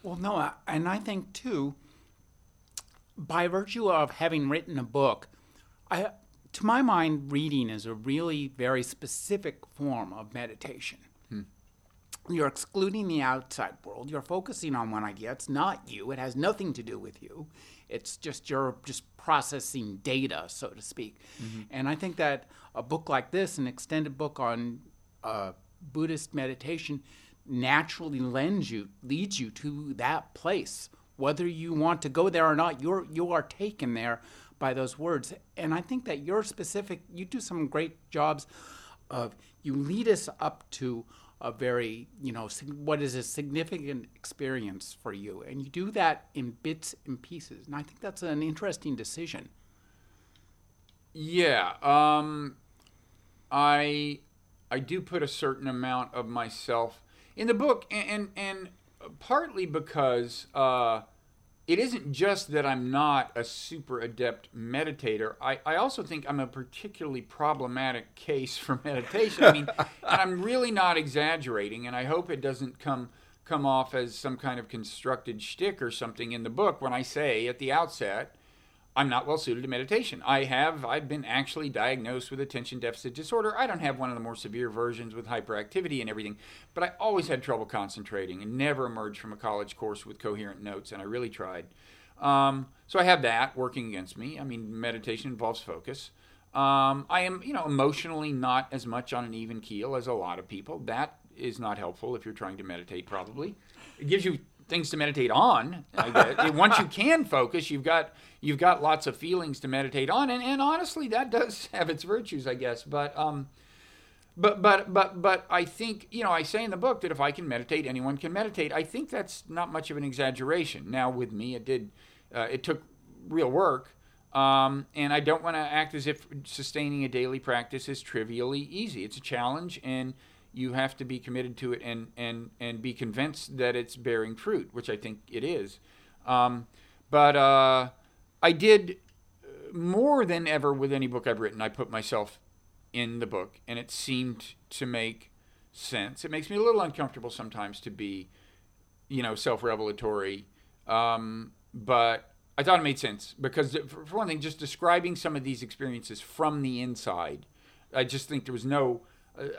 Well, no, and I think too, by virtue of having written a book, I to my mind, reading is a really very specific form of meditation. Hmm. You're excluding the outside world. You're focusing on one idea. It's not you. It has nothing to do with you. It's just you're just processing data, so to speak. Mm-hmm. And I think that a book like this, an extended book on uh, Buddhist meditation, naturally lends you, leads you to that place. Whether you want to go there or not, you're you are taken there by those words. And I think that you're specific. You do some great jobs of you lead us up to a very, you know, what is a significant experience for you. And you do that in bits and pieces. And I think that's an interesting decision. Yeah. Um, I I do put a certain amount of myself in the book, and and, and partly because uh, it isn't just that I'm not a super adept meditator. I, I also think I'm a particularly problematic case for meditation. I mean, and I'm really not exaggerating, and I hope it doesn't come come off as some kind of constructed shtick or something in the book when I say at the outset I'm not well suited to meditation. I have I've been actually diagnosed with attention deficit disorder. I don't have one of the more severe versions with hyperactivity and everything, but I always had trouble concentrating and never emerged from a college course with coherent notes, and I really tried. Um, so I have that working against me. I mean, meditation involves focus. Um, I am, you know, emotionally not as much on an even keel as a lot of people. That is not helpful if you're trying to meditate. Probably, it gives you things to meditate on. Once you can focus, you've got you've got lots of feelings to meditate on, and, and honestly, that does have its virtues, I guess. But um, but but but but I think you know I say in the book that if I can meditate, anyone can meditate. I think that's not much of an exaggeration. Now with me, it did uh, it took real work. Um, and I don't want to act as if sustaining a daily practice is trivially easy. It's a challenge, and you have to be committed to it and and and be convinced that it's bearing fruit, which I think it is. Um, but uh, I did uh, more than ever with any book I've written. I put myself in the book, and it seemed to make sense. It makes me a little uncomfortable sometimes to be, you know, self-revelatory, um, but I thought it made sense because, for one thing, just describing some of these experiences from the inside, I just think there was no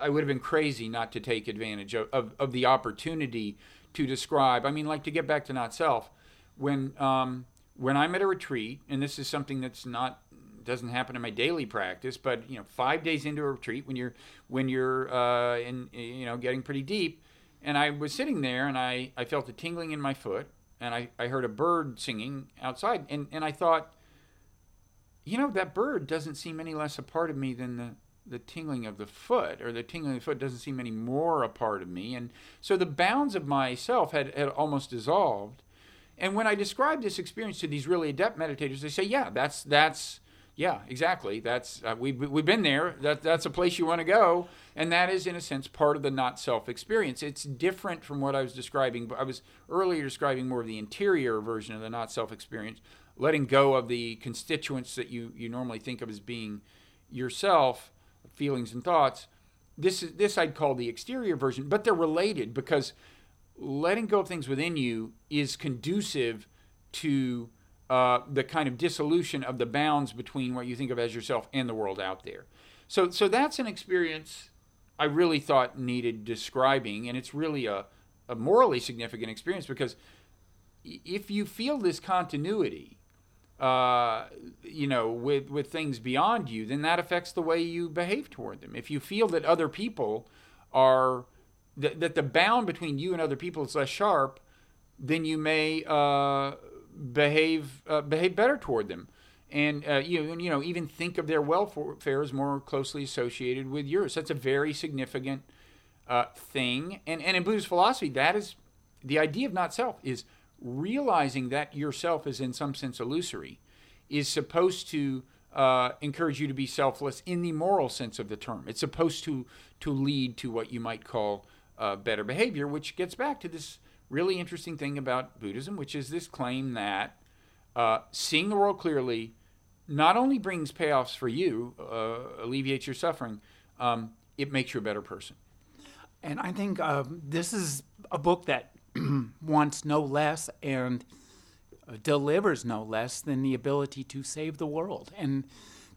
I would have been crazy not to take advantage of, of, of, the opportunity to describe. I mean, like to get back to not self, when um, when I'm at a retreat, and this is something that's not doesn't happen in my daily practice, but you know, five days into a retreat, when you're when you're uh, in you know getting pretty deep, and I was sitting there, and I I felt a tingling in my foot, and I I heard a bird singing outside, and and I thought, you know, that bird doesn't seem any less a part of me than the the tingling of the foot or the tingling of the foot doesn't seem any more a part of me and so the bounds of myself had, had almost dissolved and when i describe this experience to these really adept meditators they say yeah that's that's yeah exactly. That's uh, we, we've been there. That, that's a place you want to go. And that is in a sense part of the not self experience. It's different from what i was describing but i was earlier describing more of the interior version of the not self experience letting go of the constituents that you, you normally think of as being yourself feelings and thoughts. This is this I'd call the exterior version, but they're related because letting go of things within you is conducive to uh, the kind of dissolution of the bounds between what you think of as yourself and the world out there. So, so that's an experience I really thought needed describing, and it's really a, a morally significant experience because if you feel this continuity, uh, you know, with with things beyond you, then that affects the way you behave toward them. If you feel that other people are that, that the bound between you and other people is less sharp, then you may uh, behave uh, behave better toward them, and uh, you you know even think of their welfare as more closely associated with yours. That's a very significant uh, thing, and and in Buddhist philosophy, that is the idea of not self is realizing that yourself is in some sense illusory is supposed to uh, encourage you to be selfless in the moral sense of the term. It's supposed to to lead to what you might call uh, better behavior, which gets back to this really interesting thing about Buddhism, which is this claim that uh, seeing the world clearly not only brings payoffs for you, uh, alleviates your suffering, um, it makes you a better person. And I think um, this is a book that wants no less and uh, delivers no less than the ability to save the world. And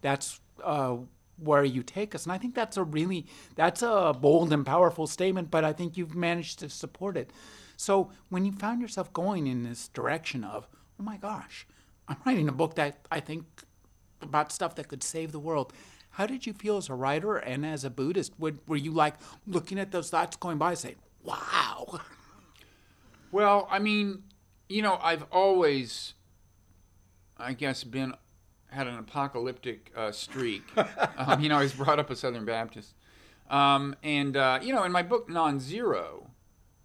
that's uh, where you take us. And I think that's a really that's a bold and powerful statement, but I think you've managed to support it. So when you found yourself going in this direction of, oh my gosh, I'm writing a book that I think about stuff that could save the world. How did you feel as a writer and as a Buddhist? Would, were you like looking at those thoughts going by, saying, "Wow"? Well, I mean, you know, I've always, I guess, been had an apocalyptic uh, streak. um, you know, I was brought up a Southern Baptist, um, and uh, you know, in my book Nonzero,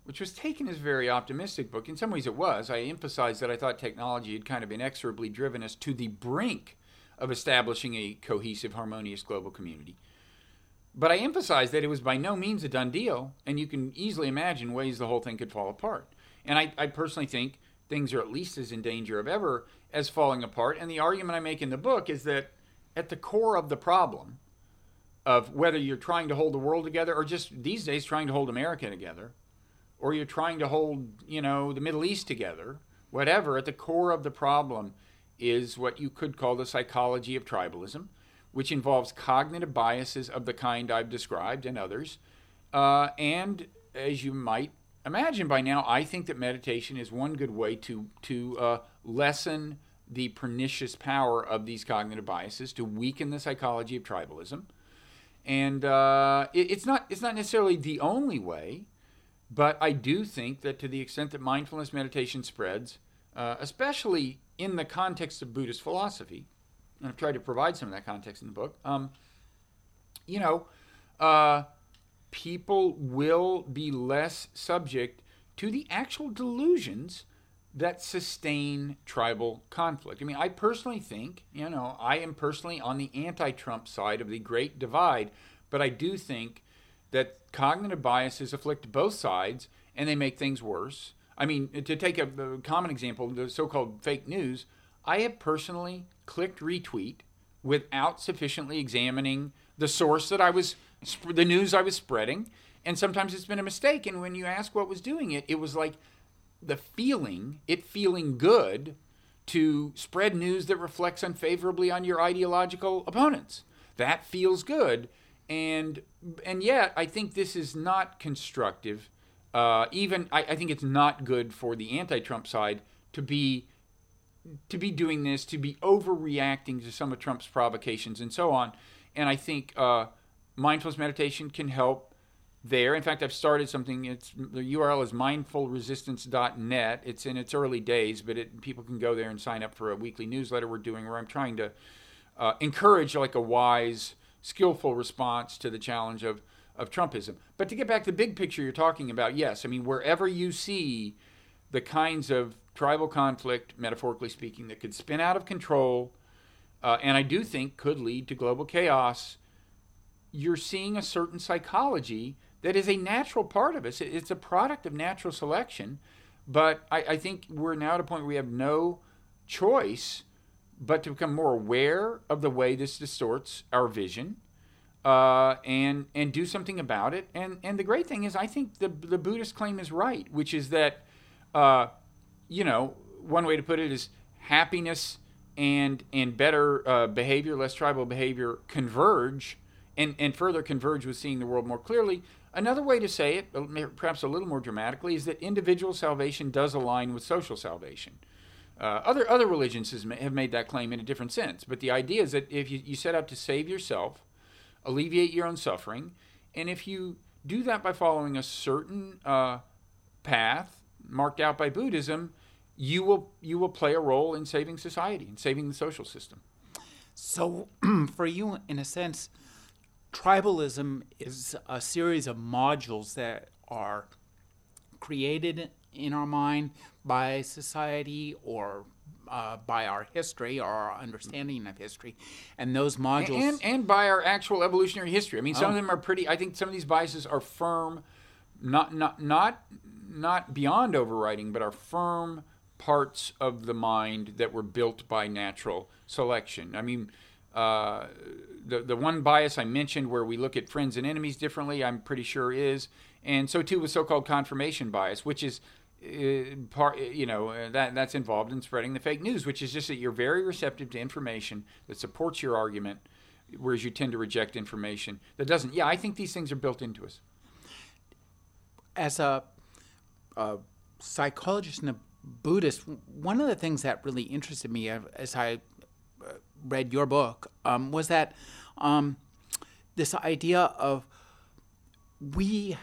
which was taken as a very optimistic book, in some ways it was. I emphasized that I thought technology had kind of inexorably driven us to the brink of establishing a cohesive, harmonious global community. But I emphasized that it was by no means a done deal, and you can easily imagine ways the whole thing could fall apart. And I, I personally think things are at least as in danger of ever as falling apart. And the argument I make in the book is that at the core of the problem of whether you're trying to hold the world together or just these days trying to hold America together, or you're trying to hold, you know, the Middle East together, whatever, at the core of the problem is what you could call the psychology of tribalism, which involves cognitive biases of the kind I've described and others. Uh, and as you might imagine by now, I think that meditation is one good way to to uh, lessen the pernicious power of these cognitive biases, to weaken the psychology of tribalism. And uh, it, it's not it's not necessarily the only way, but I do think that to the extent that mindfulness meditation spreads, uh, especially in the context of Buddhist philosophy, and I've tried to provide some of that context in the book. Um, you know, uh, people will be less subject to the actual delusions that sustain tribal conflict. I mean, I personally think, you know, I am personally on the anti Trump side of the great divide, but I do think that cognitive biases afflict both sides and they make things worse. I mean, to take a, a common example, the so called fake news, I have personally clicked retweet without sufficiently examining the source that I was, the news I was spreading. And sometimes it's been a mistake. And when you ask what was doing it, it was like the feeling, it feeling good to spread news that reflects unfavorably on your ideological opponents. That feels good. And and yet I think this is not constructive. Uh, even I, I think it's not good for the anti-Trump side to be to be doing this, to be overreacting to some of Trump's provocations and so on. And I think uh, mindfulness meditation can help there. In fact, I've started something. It's the URL is mindfulresistance.net. It's in its early days, but it, people can go there and sign up for a weekly newsletter we're doing, where I'm trying to uh, encourage like a wise, skillful response to the challenge of of Trumpism. But to get back to the big picture you're talking about, yes, I mean wherever you see the kinds of tribal conflict, metaphorically speaking, that could spin out of control, uh, and I do think could lead to global chaos. You're seeing a certain psychology that is a natural part of us. It's a product of natural selection. But I, I think we're now at a point where we have no choice but to become more aware of the way this distorts our vision uh, and and do something about it. And and the great thing is, I think the the Buddhist claim is right, which is that, uh, you know, one way to put it is happiness and and better uh, behavior, less tribal behavior, converge and and further converge with seeing the world more clearly. Another way to say it, perhaps a little more dramatically, is that individual salvation does align with social salvation. Uh, other other religions have made that claim in a different sense, but the idea is that if you, you set out to save yourself, alleviate your own suffering, and if you do that by following a certain uh, path marked out by Buddhism, you will you will play a role in saving society and saving the social system. So, for you, in a sense, tribalism is a series of modules that are created in our mind by society or uh, by our history or our understanding of history, and those modules and and by our actual evolutionary history. I mean, some oh. of them are pretty. I think some of these biases are firm, not not not not beyond overriding, but are firm parts of the mind that were built by natural selection. I mean, uh, the the one bias I mentioned, where we look at friends and enemies differently, I'm pretty sure is, and so too with so-called confirmation bias, which is uh, part you know uh, that that's involved in spreading the fake news, which is just that you're very receptive to information that supports your argument, whereas you tend to reject information that doesn't. Yeah, I think these things are built into us. As a, a psychologist and a Buddhist, one of the things that really interested me as I read your book um, was that um, this idea of we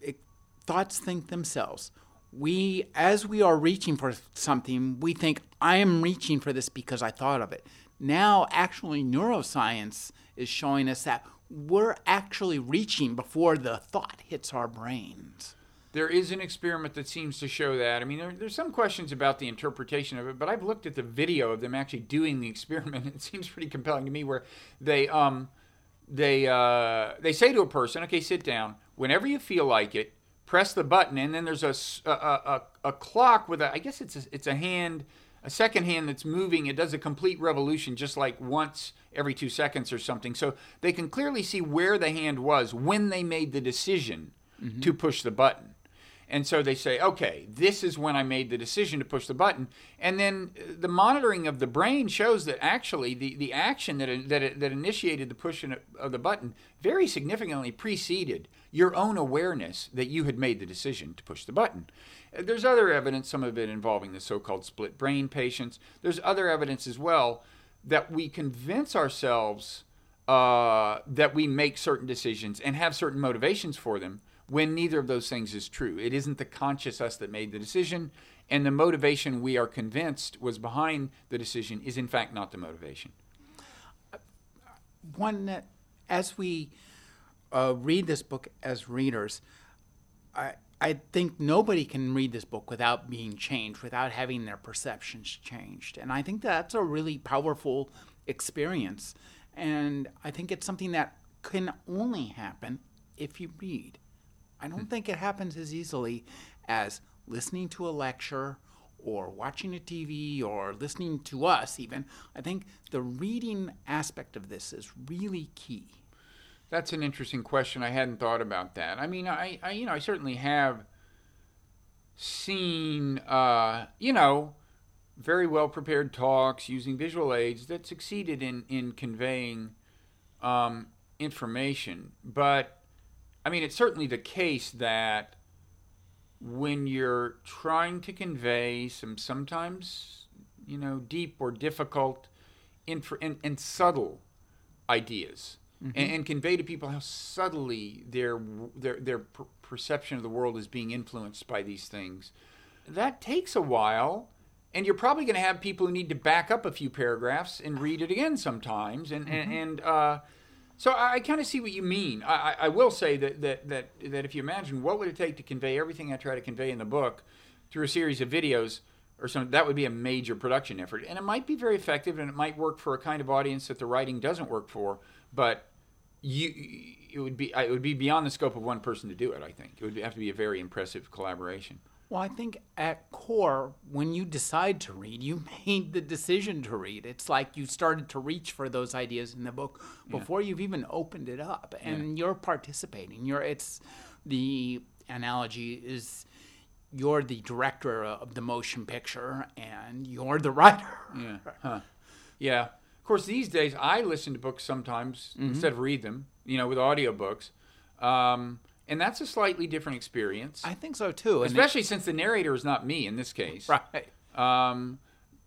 it, thoughts think themselves. We, as we are reaching for something, we think I am reaching for this because I thought of it. Now, actually, neuroscience is showing us that we're actually reaching before the thought hits our brains there is an experiment that seems to show that. I mean, there, there's some questions about the interpretation of it, but I've looked at the video of them actually doing the experiment. And it seems pretty compelling to me, where they um, they uh, they say to a person, "Okay, sit down. Whenever you feel like it, press the button." And then there's a a clock with a I guess it's a, it's a hand, a second hand that's moving. It does a complete revolution, just like once every two seconds or something. So they can clearly see where the hand was when they made the decision to push the button. And so they say, okay, this is when I made the decision to push the button. And then uh, the monitoring of the brain shows that actually the, the action that, that, that initiated the pushing of the button very significantly preceded your own awareness that you had made the decision to push the button. Uh, There's other evidence, some of it involving the so called split brain patients. There's other evidence as well that we convince ourselves uh, that we make certain decisions and have certain motivations for them when neither of those things is true. It isn't the conscious us that made the decision, and the motivation we are convinced was behind the decision is in fact not the motivation. One as we uh, read this book as readers, I, I think nobody can read this book without being changed, without having their perceptions changed. And I think that's a really powerful experience. And I think it's something that can only happen if you read. I don't think it happens as easily as listening to a lecture or watching a TV or listening to us, even. I think the reading aspect of this is really key. That's an interesting question. I hadn't thought about that. I mean, I, I you know, I certainly have seen, uh, you know, very well prepared talks using visual aids that succeeded in in conveying um, information. But I mean, it's certainly the case that when you're trying to convey some sometimes, you know, deep or difficult inf- and, and subtle ideas, and, and convey to people how subtly their their their per- perception of the world is being influenced by these things, that takes a while. And you're probably going to have people who need to back up a few paragraphs and read it again sometimes, and and, and uh, so I, I kind of see what you mean. I, I, will say that, that that that if you imagine what would it take to convey everything I try to convey in the book through a series of videos or something, that would be a major production effort, and it might be very effective, and it might work for a kind of audience that the writing doesn't work for. But you, it would be it would be beyond the scope of one person to do it. I think it would have to be a very impressive collaboration. Well, I think at core, when you decide to read, you made the decision to read. It's like you started to reach for those ideas in the book before you've even opened it up, and you're participating. You're it's the analogy is you're the director of the motion picture and you're the writer. Yeah. Huh. Yeah. Of course, these days I listen to books sometimes instead of read them. You know, with audiobooks. Um, and that's a slightly different experience, I think so too. And it- especially since the narrator is not me in this case. right. Um,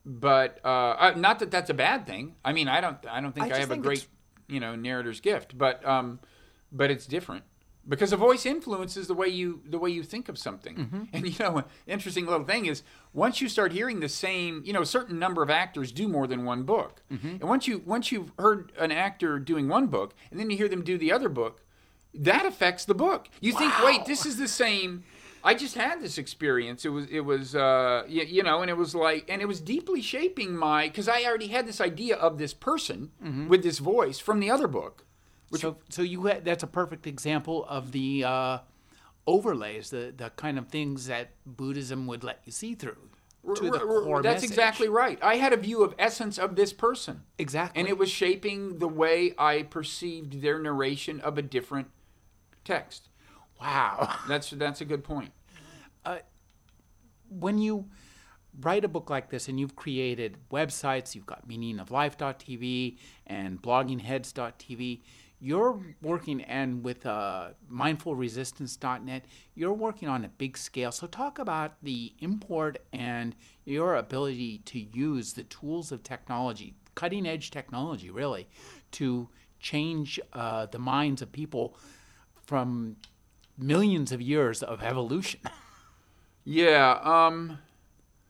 but uh, uh, not that that's a bad thing. I mean, I don't. I don't think I I, have a great, you know, narrator's gift. But um, but it's different because the voice influences the way you the way you think of something. Mm-hmm. And you know, an interesting little thing is once you start hearing the same, you know, a certain number of actors do more than one book. Mm-hmm. And once you once you've heard an actor doing one book, and then you hear them do the other book, that affects the book. You think, wait, this is the same. I just had this experience. It was, it was, uh, you, you know, and it was like, and it was deeply shaping my, because I already had this idea of this person with this voice from the other book. so, so you had, that's a perfect example of the uh, overlays, the the kind of things that Buddhism would let you see through to the R- That's message. exactly right. I had a view of essence of this person. exactly. And it was shaping the way I perceived their narration of a different text. wow. That's that's a good point. when you write a book like this and you've created websites, you've got meaningoflife.tv and bloggingheads.tv, you're working and with uh, mindfulresistance.net, you're working on a big scale. So talk about the import and your ability to use the tools of technology, cutting edge technology, really, to change uh, the minds of people from millions of years of evolution. Yeah. Um,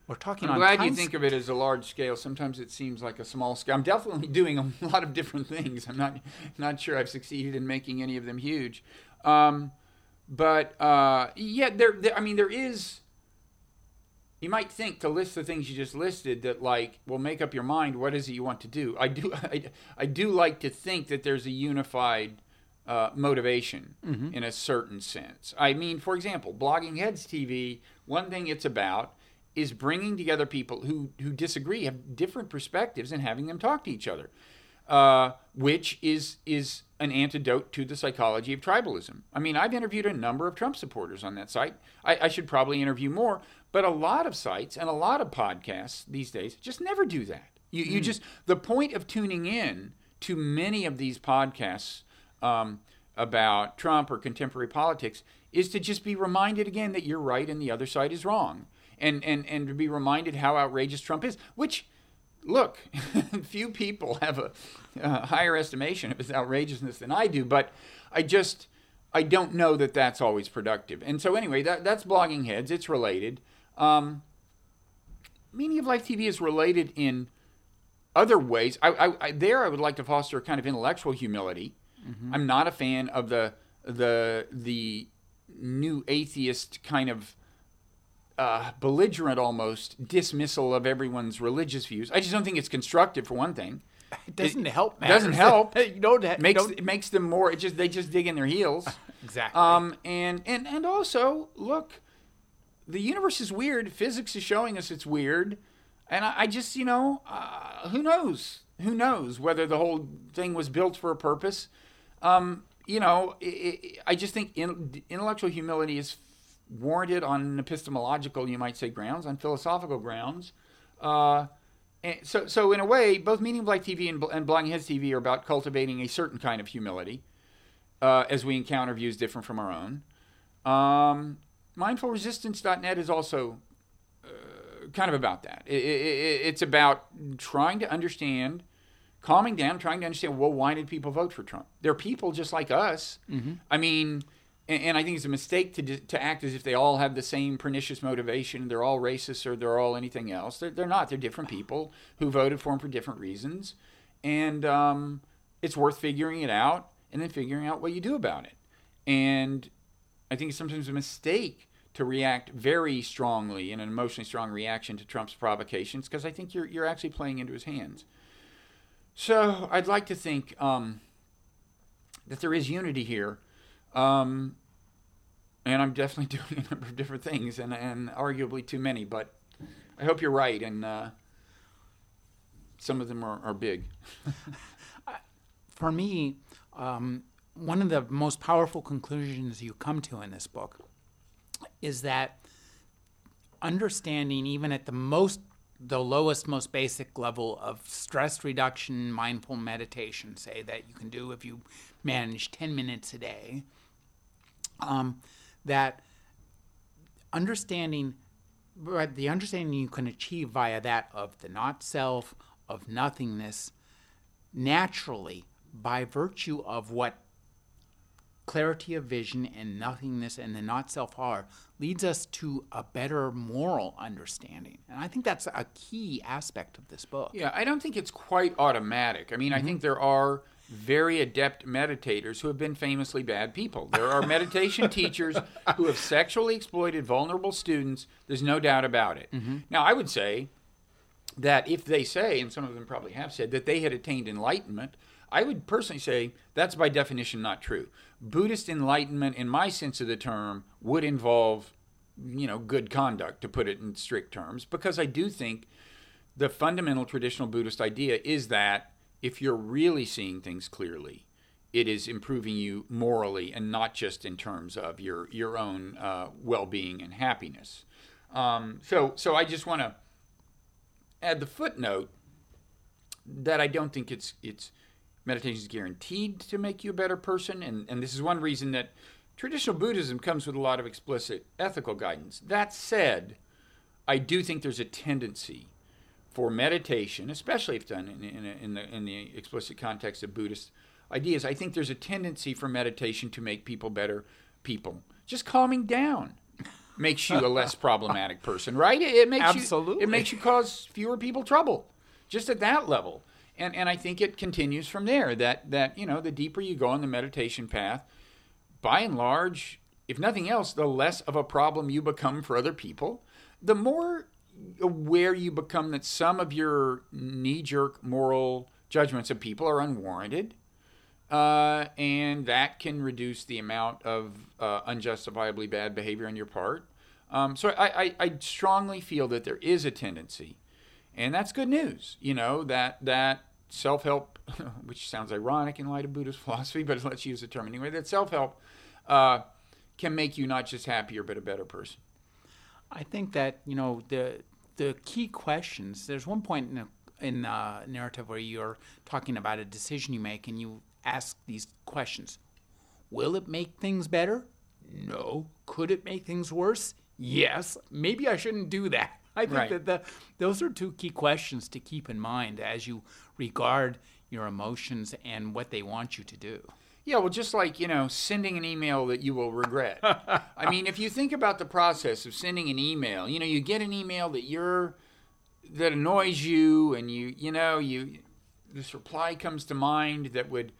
We're talking I'm glad you think of it as a large scale. Sometimes it seems like a small scale. I'm definitely doing a lot of different things. I'm not not sure I've succeeded in making any of them huge. Um, but uh, yeah, there, there. I mean, there is. you might think to list the things you just listed that like well make up your mind what is it you want to do i do i, I do like to think that there's a unified uh, motivation Mm-hmm. in a certain sense i mean for example blogging heads tv one thing it's about is bringing together people who who disagree have different perspectives and having them talk to each other uh, which is is an antidote to the psychology of tribalism. I mean, I've interviewed a number of Trump supporters on that site. I, I should probably interview more, but a lot of sites and a lot of podcasts these days just never do that. You you just the point of tuning in to many of these podcasts um, about Trump or contemporary politics is to just be reminded again that you're right and the other side is wrong, and and and to be reminded how outrageous Trump is, which look, few people have a, a higher estimation of his outrageousness than I do, but I just I don't know that that's always productive. And so anyway, that that's Bloggingheads. It's related. Um, Meaning of Life TV is related in other ways. I, I, I there I would like to foster a kind of intellectual humility. I'm not a fan of the the the new atheist kind of uh, belligerent almost dismissal of everyone's religious views. I just don't think it's constructive for one thing. It doesn't help. Man. It doesn't help. you ha- you Makes don't- it makes them more. It just they just dig in their heels. exactly. Um, and and and also look, the universe is weird. Physics is showing us it's weird, and I, I just you know uh, who knows who knows whether the whole thing was built for a purpose. Um, you know, i i I just think in, intellectual humility is warranted on epistemological, you might say, grounds, on philosophical grounds. Uh, so, so in a way, both Meaning Life TV and, and Heads TV are about cultivating a certain kind of humility uh, as we encounter views different from our own. Um, mindfulresistance.net is also uh, kind of about that. It, it, it's about trying to understand, calming down, trying to understand, well, why did people vote for Trump? They're people just like us. I mean, and, and I think it's a mistake to, to act as if they all have the same pernicious motivation. They're all racist or they're all anything else. They're, they're not. They're different people who voted for him for different reasons. And um, it's worth figuring it out and then figuring out what you do about it. And I think it's sometimes a mistake to react very strongly in an emotionally strong reaction to Trump's provocations because I think you're you're actually playing into his hands. So I'd like to think um, that there is unity here, um, and I'm definitely doing a number of different things, and and arguably too many. But I hope you're right, and uh, some of them are, are big. for me, um, one of the most powerful conclusions you come to in this book is that understanding, even at the most, the lowest, most basic level of stress reduction, mindful meditation, say that you can do if you manage 10 minutes a day, um, that understanding but the understanding you can achieve via that of the not self, of nothingness, naturally by virtue of what clarity of vision and nothingness and the not self are leads us to a better moral understanding. And I think that's a key aspect of this book. Yeah, I don't think it's quite automatic. I mean, I mm-hmm. think there are very adept meditators who have been famously bad people. There are meditation teachers who have sexually exploited vulnerable students. There's no doubt about it. Mm-hmm. Now, I would say that if they say, and some of them probably have said, that they had attained enlightenment, I would personally say that's by definition not true. Buddhist enlightenment, in my sense of the term, would involve, you know, good conduct, to put it in strict terms, because I do think the fundamental traditional Buddhist idea is that if you're really seeing things clearly, it is improving you morally and not just in terms of your your own uh, well-being and happiness. Um, so, so I just want to add the footnote that I don't think it's it's meditation is guaranteed to make you a better person, and and this is one reason that traditional Buddhism comes with a lot of explicit ethical guidance. That said, I do think there's a tendency for meditation, especially if done in, in, in, the, in the explicit context of Buddhist ideas, I think there's a tendency for meditation to make people better people. Just calming down makes you a less problematic person, right? It, it makes you Absolutely. it makes you cause fewer people trouble, just at that level. And and I think it continues from there. That that you know, the deeper you go on the meditation path, by and large, if nothing else, the less of a problem you become for other people, the more aware you become that some of your knee jerk moral judgments of people are unwarranted. Uh, and that can reduce the amount of uh, unjustifiably bad behavior on your part. Um, so I, I, I, strongly feel that there is a tendency, and that's good news. You know that that self help, which sounds ironic in light of Buddhist philosophy, but let's use the term anyway. That self help uh, can make you not just happier but a better person. I think that you know the the key questions. There's one point in a, in a narrative where you're talking about a decision you make, and you ask these questions: Will it make things better? No. Could it make things worse? yes, maybe I shouldn't do that. I think right. that the, those are two key questions to keep in mind as you regard your emotions and what they want you to do. Yeah, well, just like, you know, sending an email that you will regret. I mean, if you think about the process of sending an email, you know, you get an email that you're, that annoys you, and you, you know, you, this reply comes to mind that would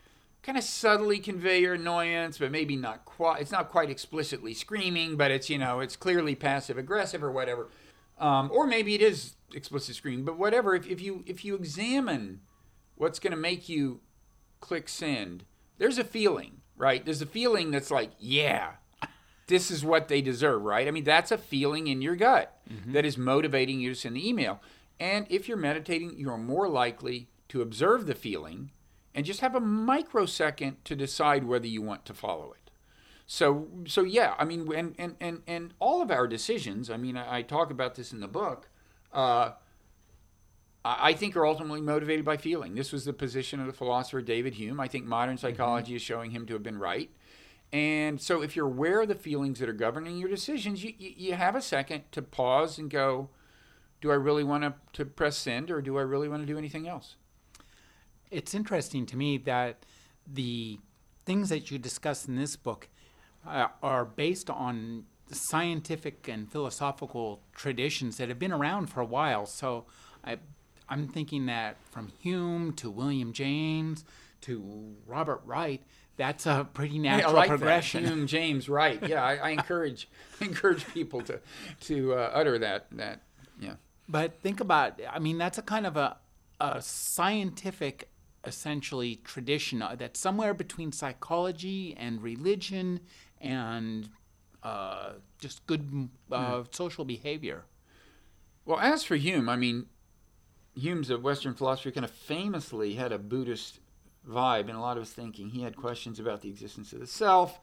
kind of subtly convey your annoyance, but maybe not quite. It's not quite explicitly screaming, but it's you know it's clearly passive aggressive or whatever, um, or maybe it is explicit screen. But whatever, if, if you if you examine what's going to make you click send, there's a feeling, right? There's a feeling that's like, yeah, this is what they deserve, right? I mean, that's a feeling in your gut mm-hmm. that is motivating you to send the email. And if you're meditating, you're more likely to observe the feeling and just have a microsecond to decide whether you want to follow it. So, so yeah, I mean, and, and, and, and all of our decisions, I mean, I, I talk about this in the book, uh, I think are ultimately motivated by feeling. This was the position of the philosopher David Hume. I think modern mm-hmm. psychology mm-hmm. is showing him to have been right. And so, if you're aware of the feelings that are governing your decisions, you, you, you have a second to pause and go, do I really want to, to press send or do I really want to do anything else? it's interesting to me that the things that you discuss in this book uh, are based on scientific and philosophical traditions that have been around for a while. So I, I'm thinking that from Hume to William James to Robert Wright, that's a pretty natural yeah, like progression. That. Hume, James, Wright. Yeah, I, I encourage encourage people to to uh, utter that that. Yeah. But think about. I mean, that's a kind of a a scientific essentially tradition uh, that's somewhere between psychology and religion and uh, just good uh, social behavior. Well, as for Hume, I mean, Hume's a Western philosopher kind of famously had a Buddhist vibe in a lot of his thinking. He had questions about the existence of the self.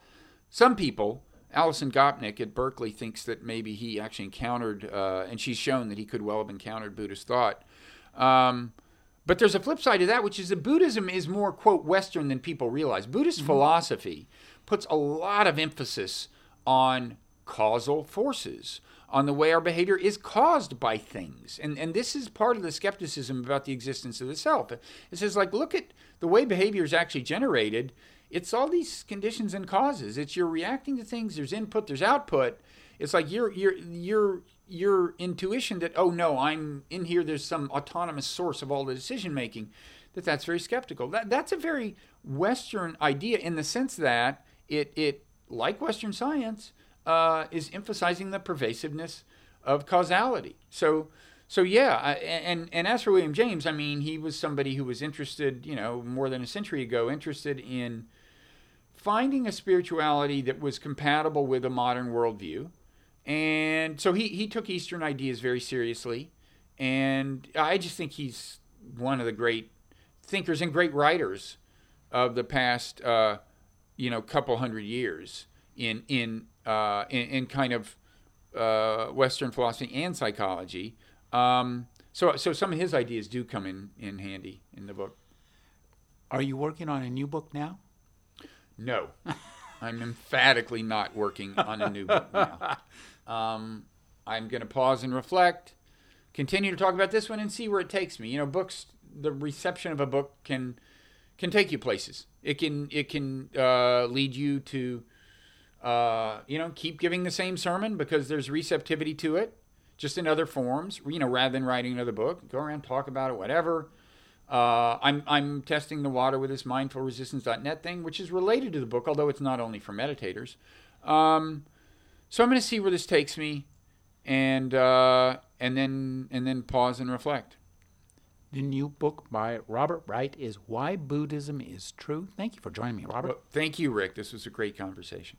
Some people, Alison Gopnik at Berkeley, thinks that maybe he actually encountered, uh, and she's shown that he could well have encountered Buddhist thought. Um, but there's a flip side to that, which is that Buddhism is more, quote, Western than people realize. Buddhist mm-hmm. philosophy puts a lot of emphasis on causal forces, on the way our behavior is caused by things. And, and this is part of the skepticism about the existence of the self. It says, like, look at the way behavior is actually generated. It's all these conditions and causes. It's you're reacting to things, there's input, there's output. It's like you're, you're, you're your intuition that oh no i'm in here there's some autonomous source of all the decision making that that's very skeptical that that's a very western idea in the sense that it it like western science uh, is emphasizing the pervasiveness of causality so so yeah I, and and as for william james i mean he was somebody who was interested you know more than a century ago interested in finding a spirituality that was compatible with a modern worldview and so he, he took Eastern ideas very seriously. And I just think he's one of the great thinkers and great writers of the past, uh, you know, couple hundred years in in uh, in, in, kind of uh, Western philosophy and psychology. Um, so so some of his ideas do come in in handy in the book. Are you working on a new book now? No. I'm emphatically not working on a new book now. Um, I'm going to pause and reflect, continue to talk about this one, and see where it takes me. You know, books, the reception of a book can can take you places. It can it can uh, lead you to, uh, you know, keep giving the same sermon because there's receptivity to it, just in other forms. You know, rather than writing another book, go around talk about it, whatever. Uh, I'm I'm testing the water with this mindfulresistance.net thing, which is related to the book, although it's not only for meditators. Um, so I'm going to see where this takes me, and uh, and then and then pause and reflect. The new book by Robert Wright is Why Buddhism is True. Thank you for joining me, Robert. Well, thank you, Rick. This was a great conversation.